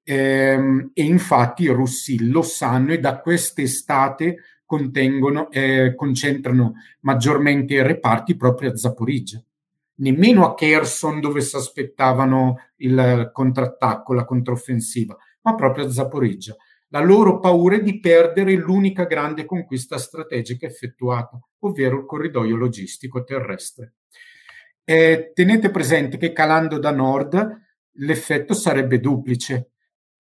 Ehm, e infatti i russi lo sanno e da quest'estate contengono, eh, concentrano maggiormente i reparti proprio a Zaporizia. Nemmeno a Kherson dove si aspettavano il contrattacco, la controffensiva, ma proprio a Zaporizia. La loro paura di perdere l'unica grande conquista strategica effettuata, ovvero il corridoio logistico terrestre. Eh, tenete presente che calando da nord l'effetto sarebbe duplice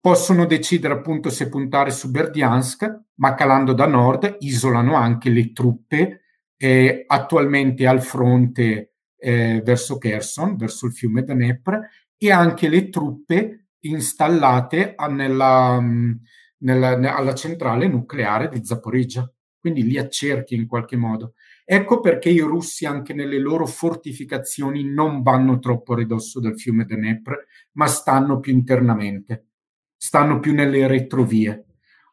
possono decidere appunto se puntare su Berdiansk, ma calando da nord isolano anche le truppe eh, attualmente al fronte eh, verso Kherson, verso il fiume Dnepr, e anche le truppe installate nella, mm, nella, alla centrale nucleare di Zaporizia. Quindi li accerchi in qualche modo. Ecco perché i russi anche nelle loro fortificazioni non vanno troppo a ridosso del fiume Dnepr, ma stanno più internamente stanno più nelle retrovie.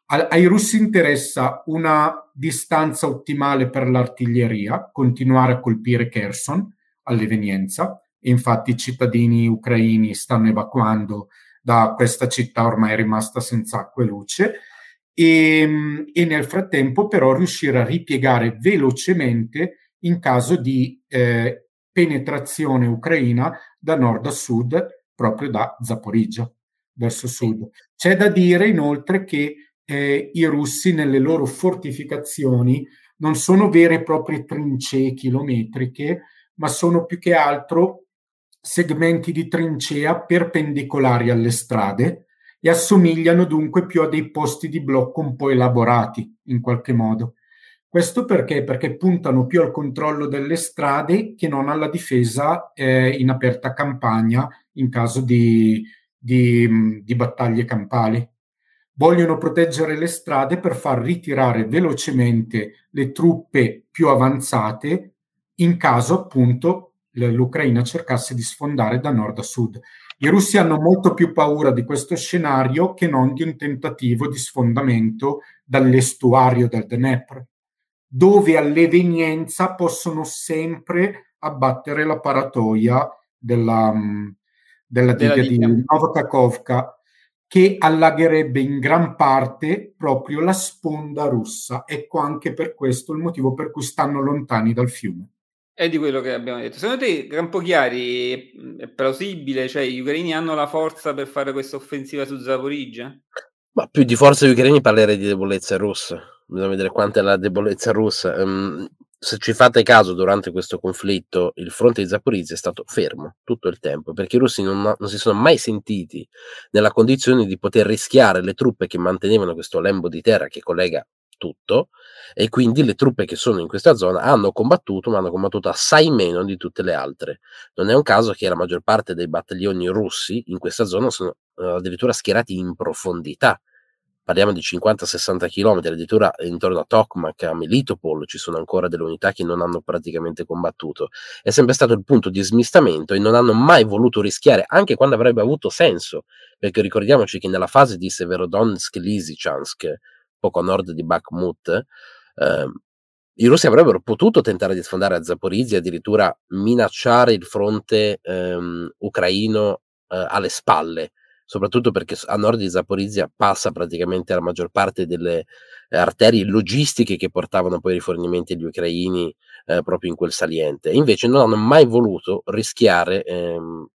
Ai russi interessa una distanza ottimale per l'artiglieria, continuare a colpire Kherson all'evenienza. Infatti i cittadini ucraini stanno evacuando da questa città ormai rimasta senza acqua e luce e, e nel frattempo però riuscire a ripiegare velocemente in caso di eh, penetrazione ucraina da nord a sud proprio da Zaporizia verso sud. C'è da dire inoltre che eh, i russi nelle loro fortificazioni non sono vere e proprie trincee chilometriche, ma sono più che altro segmenti di trincea perpendicolari alle strade e assomigliano dunque più a dei posti di blocco un po' elaborati in qualche modo. Questo perché? Perché puntano più al controllo delle strade che non alla difesa eh, in aperta campagna in caso di, di, di battaglie campali. Vogliono proteggere le strade per far ritirare velocemente le truppe più avanzate in caso appunto l'Ucraina cercasse di sfondare da nord a sud. I russi hanno molto più paura di questo scenario che non di un tentativo di sfondamento dall'estuario del Dnepr, dove all'evenienza possono sempre abbattere la paratoia della, mm, della, della diga di Novokakovka che allagherebbe in gran parte proprio la sponda russa. Ecco anche per questo il motivo per cui stanno lontani dal fiume. È di quello che abbiamo detto. Secondo te, Campochiari, è plausibile? Cioè, gli ucraini hanno la forza per fare questa offensiva su Zaporizia? Ma più di forza degli ucraini parlerei di debolezza russa. Bisogna vedere quanta è la debolezza russa. Um, se ci fate caso, durante questo conflitto, il fronte di Zaporizia è stato fermo tutto il tempo, perché i russi non, non, si sono mai sentiti nella condizione di poter rischiare le truppe che mantenevano questo lembo di terra che collega tutto, e quindi le truppe che sono in questa zona hanno combattuto, ma hanno combattuto assai meno di tutte le altre. Non è un caso che la maggior parte dei battaglioni russi in questa zona sono uh, addirittura schierati in profondità parliamo di 50-60 km, addirittura intorno a Tokmak, a Melitopol ci sono ancora delle unità che non hanno praticamente combattuto. È sempre stato il punto di smistamento e non hanno mai voluto rischiare, anche quando avrebbe avuto senso, perché ricordiamoci che nella fase di Severodonetsk-Lysychansk, poco a nord di Bakhmut, eh, i russi avrebbero potuto tentare di sfondare a Zaporizia, addirittura minacciare il fronte ehm, ucraino eh, alle spalle, soprattutto perché a nord di Zaporizia passa praticamente la maggior parte delle eh, arterie logistiche che portavano poi i rifornimenti agli ucraini eh, proprio in quel saliente. Invece non hanno mai voluto rischiare ehm,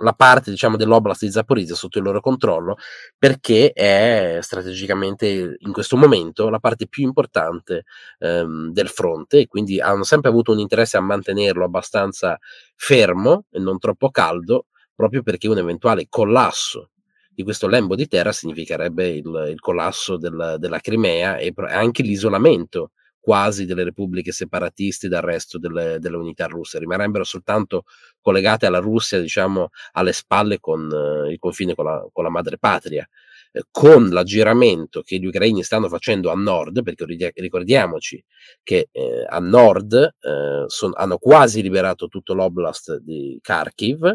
la parte diciamo dell'oblast di Zaporizia sotto il loro controllo perché è strategicamente in questo momento la parte più importante ehm, del fronte e quindi hanno sempre avuto un interesse a mantenerlo abbastanza fermo e non troppo caldo proprio perché un eventuale collasso di questo lembo di terra significherebbe il, il collasso del, della Crimea e anche l'isolamento quasi delle repubbliche separatiste dal resto delle, delle, unità russe, rimarrebbero soltanto collegate alla Russia, diciamo, alle spalle con eh, il confine con la, con la madre patria. Eh, con l'aggiramento che gli ucraini stanno facendo a nord, perché ricordiamoci che eh, a nord eh, son, hanno quasi liberato tutto l'oblast di Kharkiv,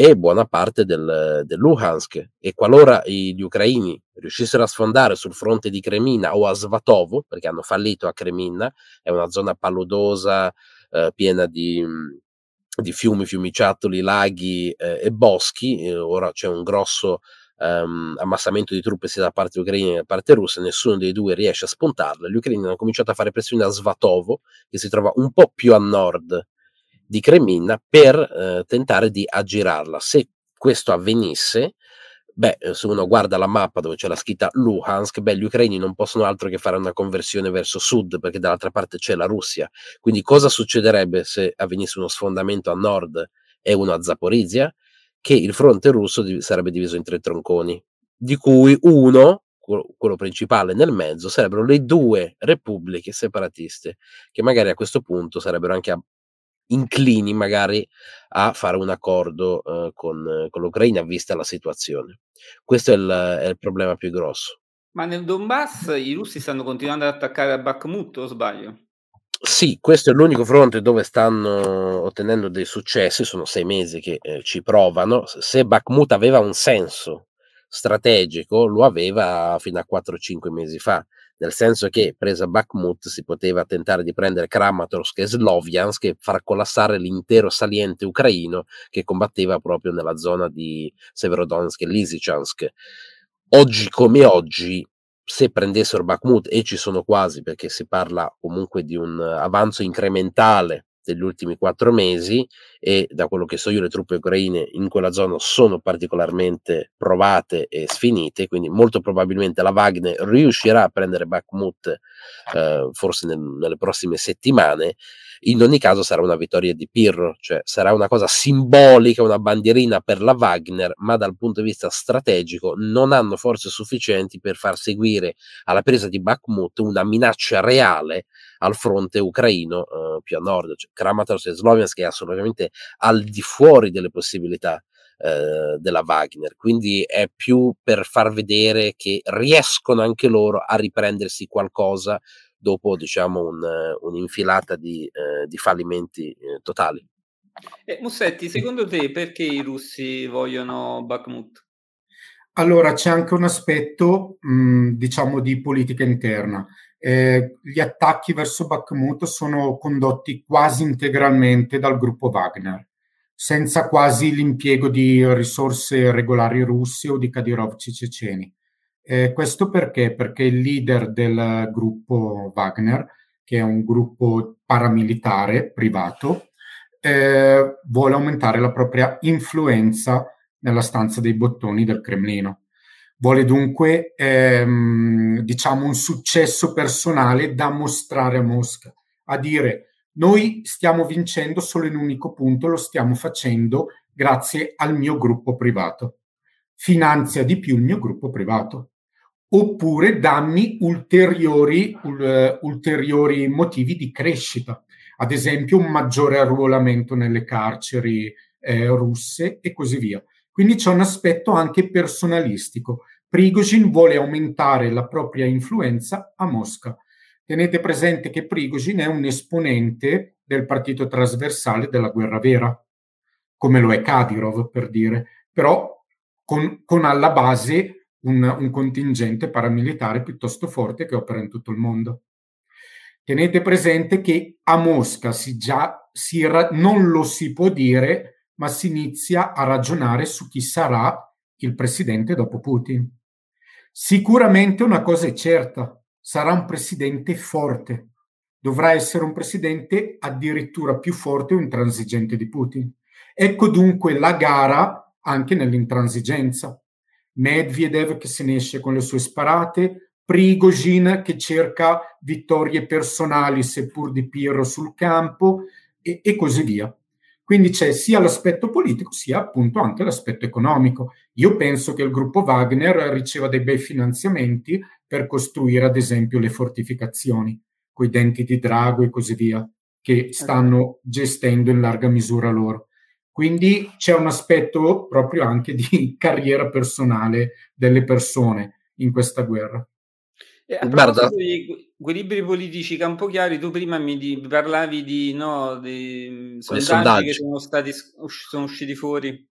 e buona parte del, del Luhansk. E qualora gli ucraini riuscissero a sfondare sul fronte di Kremina o a Svatovo, perché hanno fallito a Kremina, è una zona paludosa eh, piena di, di, fiumi, fiumiciattoli, laghi eh, e boschi, eh, ora c'è un grosso um, ammassamento di truppe sia da parte ucraina che da parte russa, nessuno dei due riesce a spuntarle, gli ucraini hanno cominciato a fare pressione a Svatovo, che si trova un po' più a nord di Cremina per eh, tentare di aggirarla. Se questo avvenisse, beh, eh, se uno guarda la mappa dove c'è la scritta Luhansk, beh, gli ucraini non possono altro che fare una conversione verso sud, perché dall'altra parte c'è la Russia. Quindi cosa succederebbe se avvenisse uno sfondamento a nord e uno a Zaporizia? Che il fronte russo div- sarebbe diviso in tre tronconi, di cui uno, quello principale nel mezzo, sarebbero le due repubbliche separatiste, che magari a questo punto sarebbero anche inclini magari a fare un accordo eh, con, con, l'Ucraina vista la situazione. Questo è il, è il, problema più grosso. Ma nel Donbass i russi stanno continuando ad attaccare a Bakhmut o sbaglio? Sì, questo è l'unico fronte dove stanno ottenendo dei successi, sono sei mesi che eh, ci provano. Se Bakhmut aveva un senso strategico, lo aveva fino a 4-5 mesi fa nel senso che presa Bakhmut si poteva tentare di prendere Kramatorsk e Sloviansk e far collassare l'intero saliente ucraino che combatteva proprio nella zona di Severodonetsk e Lysychansk. Oggi come oggi, se prendessero Bakhmut, e ci sono quasi perché si parla comunque di un avanzo incrementale degli ultimi quattro mesi e da quello che so io le truppe ucraine in quella zona sono particolarmente provate e sfinite, quindi molto probabilmente la Wagner riuscirà a prendere Bakhmut eh, forse nel, nelle prossime settimane. In ogni caso sarà una vittoria di Pirro, cioè sarà una cosa simbolica, una bandierina per la Wagner, ma dal punto di vista strategico non hanno forze sufficienti per far seguire alla presa di Bakhmut una minaccia reale al fronte ucraino eh, più a nord. Cioè, Kramatorsk e Sloviansk è assolutamente al di fuori delle possibilità eh, della Wagner, quindi è più per far vedere che riescono anche loro a riprendersi qualcosa dopo diciamo un, un'infilata di, eh, di fallimenti eh, totali. Eh, Mussetti, secondo te perché i russi vogliono Bakhmut? Allora c'è anche un aspetto, mh, diciamo, di politica interna eh, gli attacchi verso Bakhmut sono condotti quasi integralmente dal gruppo Wagner, senza quasi l'impiego di risorse regolari russe o di Kadirovci ceceni. Eh, questo perché? Perché il leader del gruppo Wagner, che è un gruppo paramilitare privato, eh, vuole aumentare la propria influenza nella stanza dei bottoni del Cremlino. Vuole dunque, ehm, diciamo, un successo personale da mostrare a Mosca, a dire noi stiamo vincendo solo in un unico punto, lo stiamo facendo grazie al mio gruppo privato. Finanzia di più il mio gruppo privato. Oppure dammi ulteriori, uh, ulteriori motivi di crescita, ad esempio un maggiore arruolamento nelle carceri eh, russe e così via. Quindi c'è un aspetto anche personalistico. Prigozhin vuole aumentare la propria influenza a Mosca. Tenete presente che Prigozhin è un esponente del partito trasversale della guerra vera, come lo è Kadyrov per dire, però con, con alla base un, un contingente paramilitare piuttosto forte che opera in tutto il mondo. Tenete presente che a Mosca si già si, non lo si può dire ma si inizia a ragionare su chi sarà il presidente dopo Putin. Sicuramente una cosa è certa, sarà un presidente forte, dovrà essere un presidente addirittura più forte o intransigente di Putin. Ecco dunque la gara anche nell'intransigenza. Medvedev che se ne esce con le sue sparate, Prigozhin che cerca vittorie personali seppur di Pirro sul campo e, e così via. Quindi c'è sia l'aspetto politico sia appunto anche l'aspetto economico. Io penso che il gruppo Wagner riceva dei bei finanziamenti per costruire ad esempio le fortificazioni, coi denti di drago e così via, che stanno gestendo in larga misura loro. Quindi c'è un aspetto proprio anche di carriera personale delle persone in questa guerra. E a Guarda. di equilibri politici campochiari, tu prima mi di, parlavi di, no, di sondaggi, sondaggi, che sono, stati, sono usciti fuori.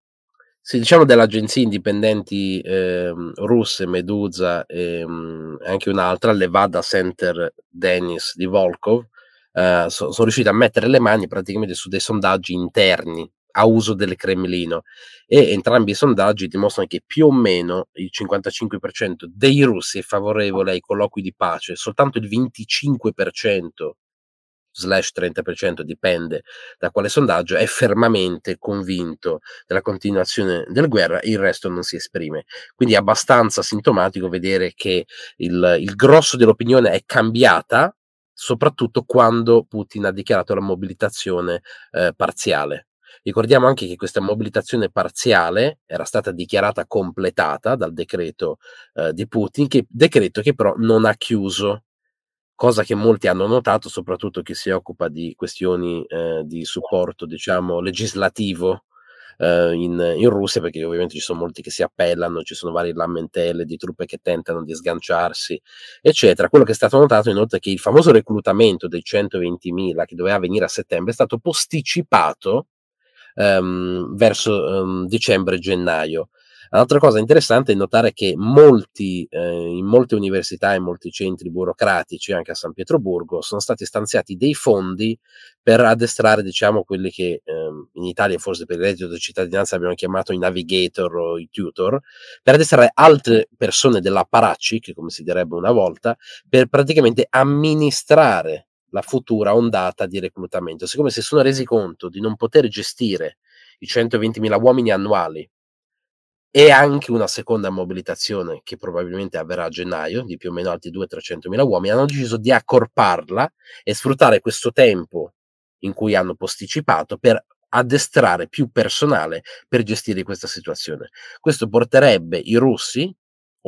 Sì, diciamo delle agenzie indipendenti eh, russe, Medusa e ehm, anche un'altra, Levada Center Dennis di Volkov, eh, so, sono riusciti a mettere le mani praticamente su dei sondaggi interni a uso del Cremlino e entrambi i sondaggi dimostrano che più o meno il 55% dei russi è favorevole ai colloqui di pace, soltanto il 25% slash 30% dipende da quale sondaggio, è fermamente convinto della continuazione della guerra, il resto non si esprime. Quindi è abbastanza sintomatico vedere che il, il grosso dell'opinione è cambiata, soprattutto quando Putin ha dichiarato la mobilitazione eh, parziale. Ricordiamo anche che questa mobilitazione parziale era stata dichiarata completata dal decreto eh, di Putin, che, decreto che però non ha chiuso, cosa che molti hanno notato, soprattutto chi si occupa di questioni eh, di supporto, diciamo, legislativo eh, in, in, Russia, perché ovviamente ci sono molti che si appellano, ci sono varie lamentele di truppe che tentano di sganciarsi, eccetera. Quello che è stato notato inoltre è che il famoso reclutamento dei 120.000 che doveva venire a settembre è stato posticipato um, verso um, dicembre-gennaio. Un'altra cosa interessante è notare che molti, eh, in molte università e molti centri burocratici, anche a San Pietroburgo, sono stati stanziati dei fondi per addestrare, diciamo, quelli che eh, in Italia forse per il reddito di cittadinanza abbiamo chiamato i navigator o i tutor, per addestrare altre persone dell'apparacci, come si direbbe una volta, per praticamente amministrare la futura ondata di reclutamento. Siccome si sono resi conto di non poter gestire i 120.000 uomini annuali e anche una seconda mobilitazione che probabilmente avverrà a gennaio di più o meno altri 200-300.000 uomini, hanno deciso di accorparla e sfruttare questo tempo in cui hanno posticipato per addestrare più personale per gestire questa situazione. Questo porterebbe i russi,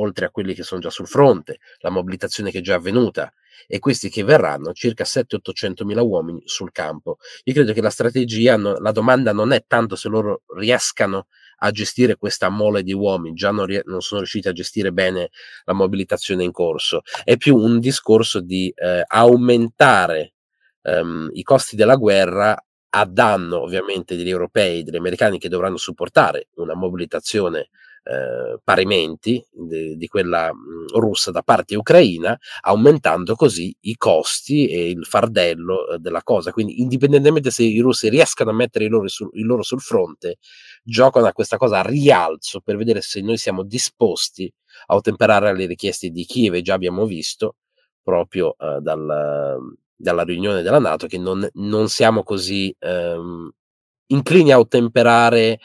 oltre a quelli che sono già sul fronte, la mobilitazione che è già avvenuta e questi che verranno, circa 700-800 mila uomini sul campo. Io credo che la strategia, no, la domanda non è tanto se loro riescano a gestire questa mole di uomini, già non, non sono riusciti a gestire bene la mobilitazione in corso, è più un discorso di eh, aumentare ehm, i costi della guerra a danno ovviamente degli europei, degli americani che dovranno supportare una mobilitazione eh, parimenti di, di quella russa da parte ucraina, aumentando così i costi e il fardello eh, della cosa. Quindi, indipendentemente se i russi riescano a mettere il loro, sul, il loro sul fronte, giocano a questa cosa a rialzo per vedere se noi siamo disposti a ottemperare alle richieste di Kiev, già abbiamo visto proprio eh, dal, dalla riunione della Nato che non, non siamo così ehm, inclini a ottemperare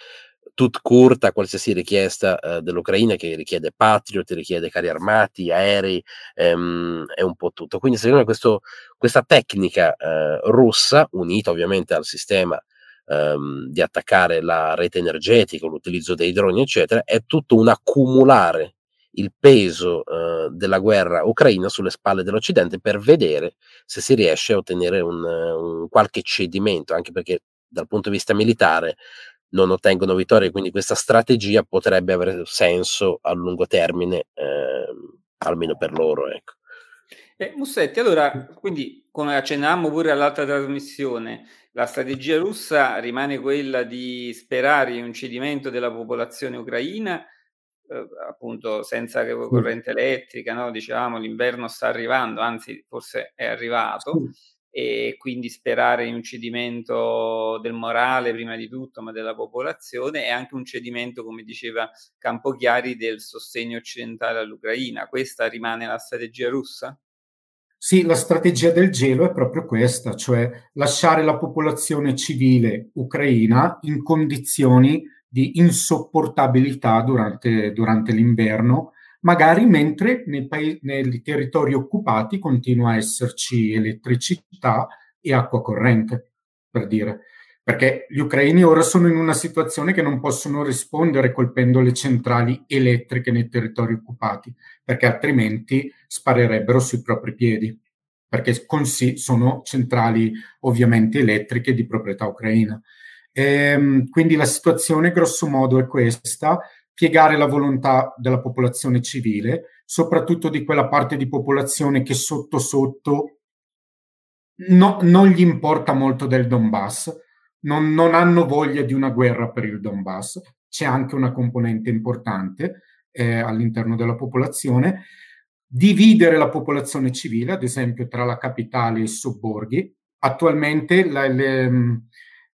tut curta qualsiasi richiesta uh, dell'Ucraina che richiede Patriot, richiede carri armati, aerei ehm, e un po' tutto. Quindi secondo me questo, questa tecnica uh, russa, unita ovviamente al sistema um, di attaccare la rete energetica, l'utilizzo dei droni, eccetera, è tutto un accumulare il peso uh, della guerra ucraina sulle spalle dell'Occidente per vedere se si riesce a ottenere un, un qualche cedimento, anche perché dal punto di vista militare non ottengono vittorie, quindi questa strategia potrebbe avere senso a lungo termine, ehm, almeno per loro. Ecco. Eh, Mussetti, allora, quindi come accennavamo pure all'altra trasmissione, la strategia russa rimane quella di sperare in un cedimento della popolazione ucraina, eh, appunto senza corrente elettrica, no? dicevamo l'inverno sta arrivando, anzi forse è arrivato e quindi sperare in un cedimento del morale prima di tutto, ma della popolazione e anche un cedimento, come diceva Campochiari, del sostegno occidentale all'Ucraina. Questa rimane la strategia russa? Sì, la strategia del gelo è proprio questa, cioè lasciare la popolazione civile ucraina in condizioni di insopportabilità durante, durante l'inverno magari mentre nei, paesi, nei territori occupati continua a esserci elettricità e acqua corrente, per dire. Perché gli ucraini ora sono in una situazione che non possono rispondere colpendo le centrali elettriche nei territori occupati, perché altrimenti sparerebbero sui propri piedi, perché con sì sono centrali ovviamente elettriche di proprietà ucraina. Ehm, quindi la situazione grosso modo è questa, piegare la volontà della popolazione civile, soprattutto di quella parte di popolazione che sotto sotto no, non gli importa molto del Donbass, non, non, hanno voglia di una guerra per il Donbass, c'è anche una componente importante eh, all'interno della popolazione, dividere la popolazione civile, ad esempio tra la capitale e i sobborghi. Attualmente la, le,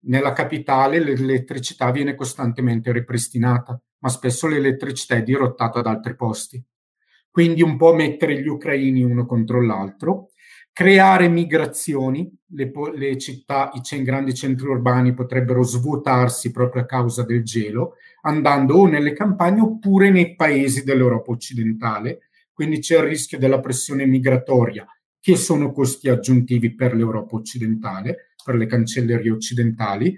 nella capitale l'elettricità viene costantemente ripristinata ma spesso l'elettricità è dirottata da altri posti. Quindi un po' mettere gli ucraini uno contro l'altro, creare migrazioni, le, le città, i grandi centri urbani potrebbero svuotarsi proprio a causa del gelo, andando o nelle campagne oppure nei paesi dell'Europa occidentale, quindi c'è il rischio della pressione migratoria, che sono costi aggiuntivi per l'Europa occidentale, per le cancellerie occidentali,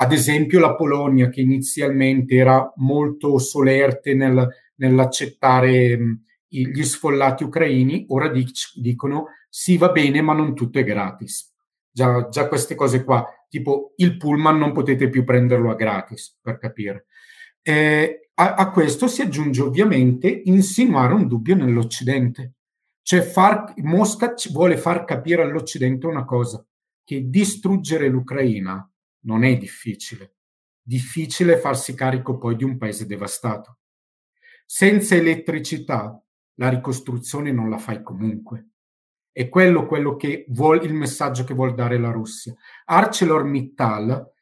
ad esempio la Polonia, che inizialmente era molto solerte nel, nell'accettare mh, gli sfollati ucraini, ora dic- dicono sì, va bene, ma non tutto è gratis. Già, già queste cose qua, tipo il pullman non potete più prenderlo a gratis, per capire. Eh, a, a, questo si aggiunge ovviamente insinuare un dubbio nell'Occidente. Cioè far, Mosca vuole far capire all'Occidente una cosa, che distruggere l'Ucraina non è difficile. Difficile farsi carico poi di un paese devastato. Senza elettricità la ricostruzione non la fai comunque. È quello, quello che vuol, il messaggio che vuol dare la Russia. ArcelorMittal,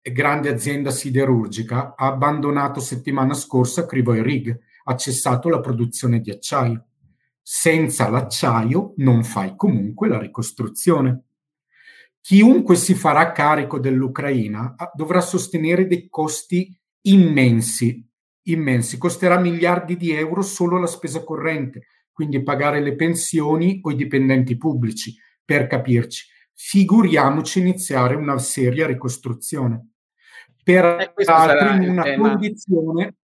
grande azienda siderurgica, ha abbandonato settimana scorsa Krivoy Rig, ha cessato la produzione di acciaio. Senza l'acciaio non fai comunque la ricostruzione chiunque si farà carico dell'Ucraina ah, dovrà sostenere dei costi immensi, immensi, costerà miliardi di euro solo la spesa corrente, quindi pagare le pensioni o i dipendenti pubblici, per capirci. Figuriamoci iniziare una seria ricostruzione. Peraltro in una condizione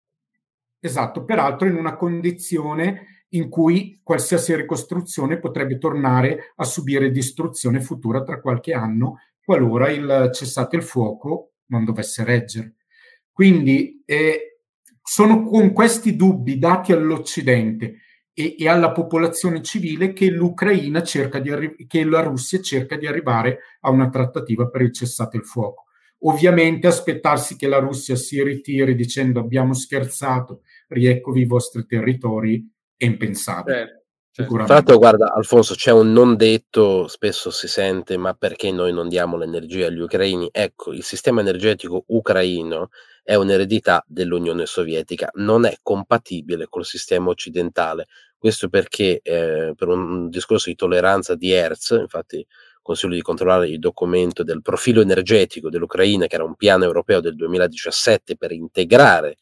esatto, peraltro in una condizione in cui qualsiasi ricostruzione potrebbe tornare a subire distruzione futura tra qualche anno qualora il cessate il fuoco non dovesse reggere. Quindi eh, sono con questi dubbi dati all'Occidente e, e, alla popolazione civile che l'Ucraina cerca di arri- che la Russia cerca di arrivare a una trattativa per il cessate il fuoco. Ovviamente aspettarsi che la Russia si ritiri dicendo abbiamo scherzato, rieccovi i vostri territori, è impensabile. Certo. Certo. Tra l'altro, guarda, Alfonso, c'è un non detto, spesso si sente, ma perché noi non diamo l'energia agli ucraini? Ecco, il sistema energetico ucraino è un'eredità dell'Unione Sovietica, non è compatibile col sistema occidentale. Questo perché, eh, per un discorso di tolleranza di Hertz, infatti consiglio di controllare il documento del profilo energetico dell'Ucraina, che era un piano europeo del 2017 per integrare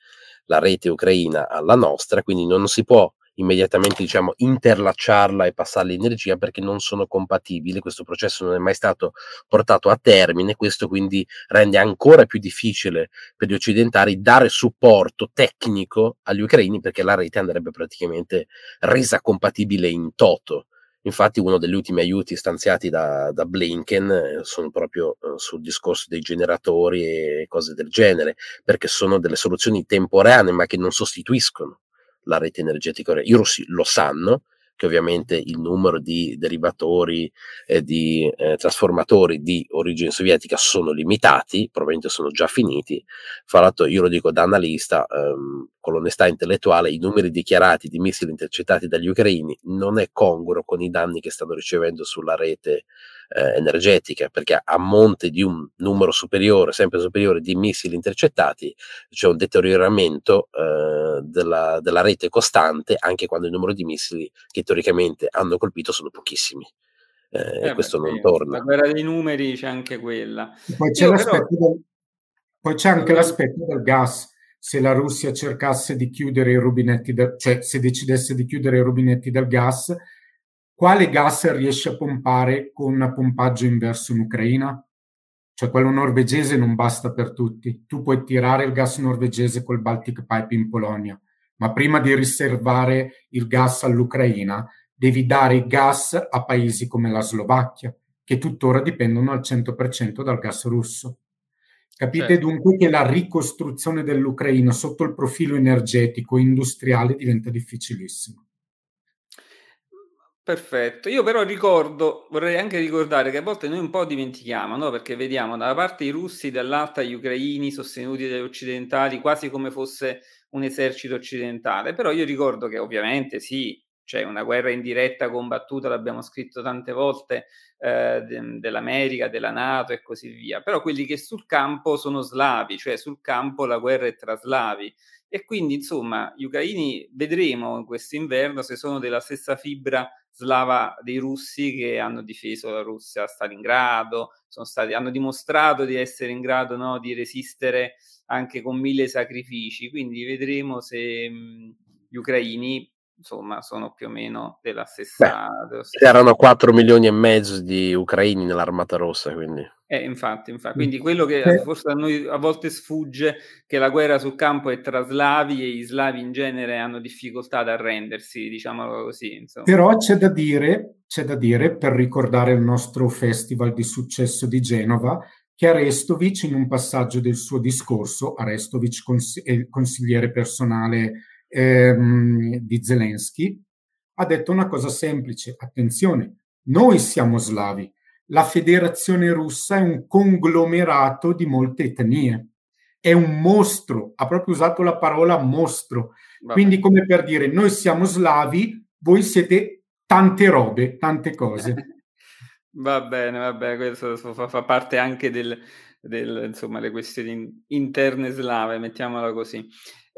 la rete ucraina alla nostra, quindi non si può immediatamente diciamo interlacciarla e passarle energia perché non sono compatibili, questo processo non è mai stato portato a termine, questo quindi rende ancora più difficile per gli occidentali dare supporto tecnico agli ucraini perché la rete andrebbe praticamente resa compatibile in toto. Infatti uno degli ultimi aiuti stanziati da, da Blinken eh, sono proprio eh, sul discorso dei generatori e cose del genere, perché sono delle soluzioni temporanee ma che non sostituiscono la rete energetica. I russi lo sanno, che ovviamente il numero di derivatori e di eh, trasformatori di origine sovietica sono limitati, probabilmente sono già finiti. Fra l'altro, io lo dico da analista, ehm, con l'onestà intellettuale, i numeri dichiarati di missili intercettati dagli ucraini non è congruo con i danni che stanno ricevendo sulla rete eh, energetica, perché a monte di un numero superiore, sempre superiore di missili intercettati, c'è un deterioramento eh, della, della, rete costante, anche quando il numero di missili che teoricamente hanno colpito sono pochissimi. Eh, eh questo non torna. La guerra dei numeri c'è anche quella. Poi c'è, però... del, poi c'è anche l'aspetto del gas. Se la Russia cercasse di chiudere i rubinetti, del, cioè se decidesse di chiudere i rubinetti del gas, quale gas riesce a pompare con pompaggio inverso in Ucraina? Cioè quello norvegese non basta per tutti. Tu puoi tirare il gas norvegese col Baltic Pipe in Polonia, ma prima di riservare il gas all'Ucraina devi dare il gas a paesi come la Slovacchia, che tuttora dipendono al 100% dal gas russo. Capite certo. dunque che la ricostruzione dell'Ucraina sotto il profilo energetico e industriale diventa difficilissima. Perfetto, io però ricordo, vorrei anche ricordare che a volte noi un po' dimentichiamo, no? perché vediamo da una parte i russi, dall'altra gli ucraini sostenuti dagli occidentali, quasi come fosse un esercito occidentale, però io ricordo che ovviamente sì, c'è una guerra indiretta combattuta, l'abbiamo scritto tante volte, eh, de- dell'America, della Nato e così via, però quelli che sul campo sono slavi, cioè sul campo la guerra è tra slavi e quindi insomma gli ucraini vedremo in questo inverno se sono della stessa fibra slava dei russi che hanno difeso la Russia a Stalingrado, stati, hanno dimostrato di essere in grado no, di resistere anche con mille sacrifici. Quindi vedremo se mh, gli ucraini insomma sono più o meno della stessa, Beh, della stessa... erano 4 milioni e mezzo di ucraini nell'armata rossa quindi eh, infatti, infatti, quindi quello che eh. forse a noi a volte sfugge che la guerra sul campo è tra slavi e gli slavi in genere hanno difficoltà ad arrendersi, diciamolo così. Insomma. Però c'è da dire, c'è da dire, per ricordare il nostro festival di successo di Genova, che Arestovic in un passaggio del suo discorso, Arestovic cons- consigliere personale ehm, di Zelensky, ha detto una cosa semplice, attenzione, noi siamo slavi, la federazione russa è un conglomerato di molte etnie, è un mostro, ha proprio usato la parola mostro, Vabbè. quindi come per dire noi siamo slavi, voi siete tante robe, tante cose. Va bene, va bene, questo fa, fa parte anche del, del, insomma, le questioni interne slave, mettiamola così.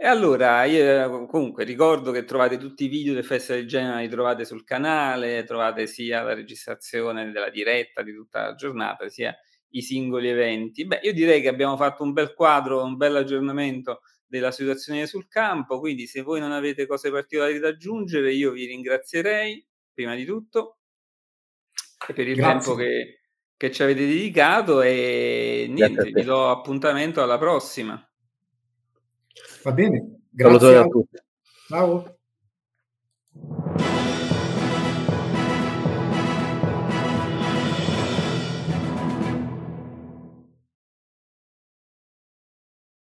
E allora, io comunque ricordo che trovate tutti i video del Festival di Genova, li trovate sul canale, trovate sia la registrazione della diretta di tutta la giornata, sia i singoli eventi. Beh, io direi che abbiamo fatto un bel quadro, un bel aggiornamento della situazione sul campo, quindi se voi non avete cose particolari da aggiungere, io vi ringrazierei, prima di tutto, per il Grazie. tempo che, che ci avete dedicato e niente, vi do appuntamento alla prossima. Va bene, grazie. a tutti. Ciao.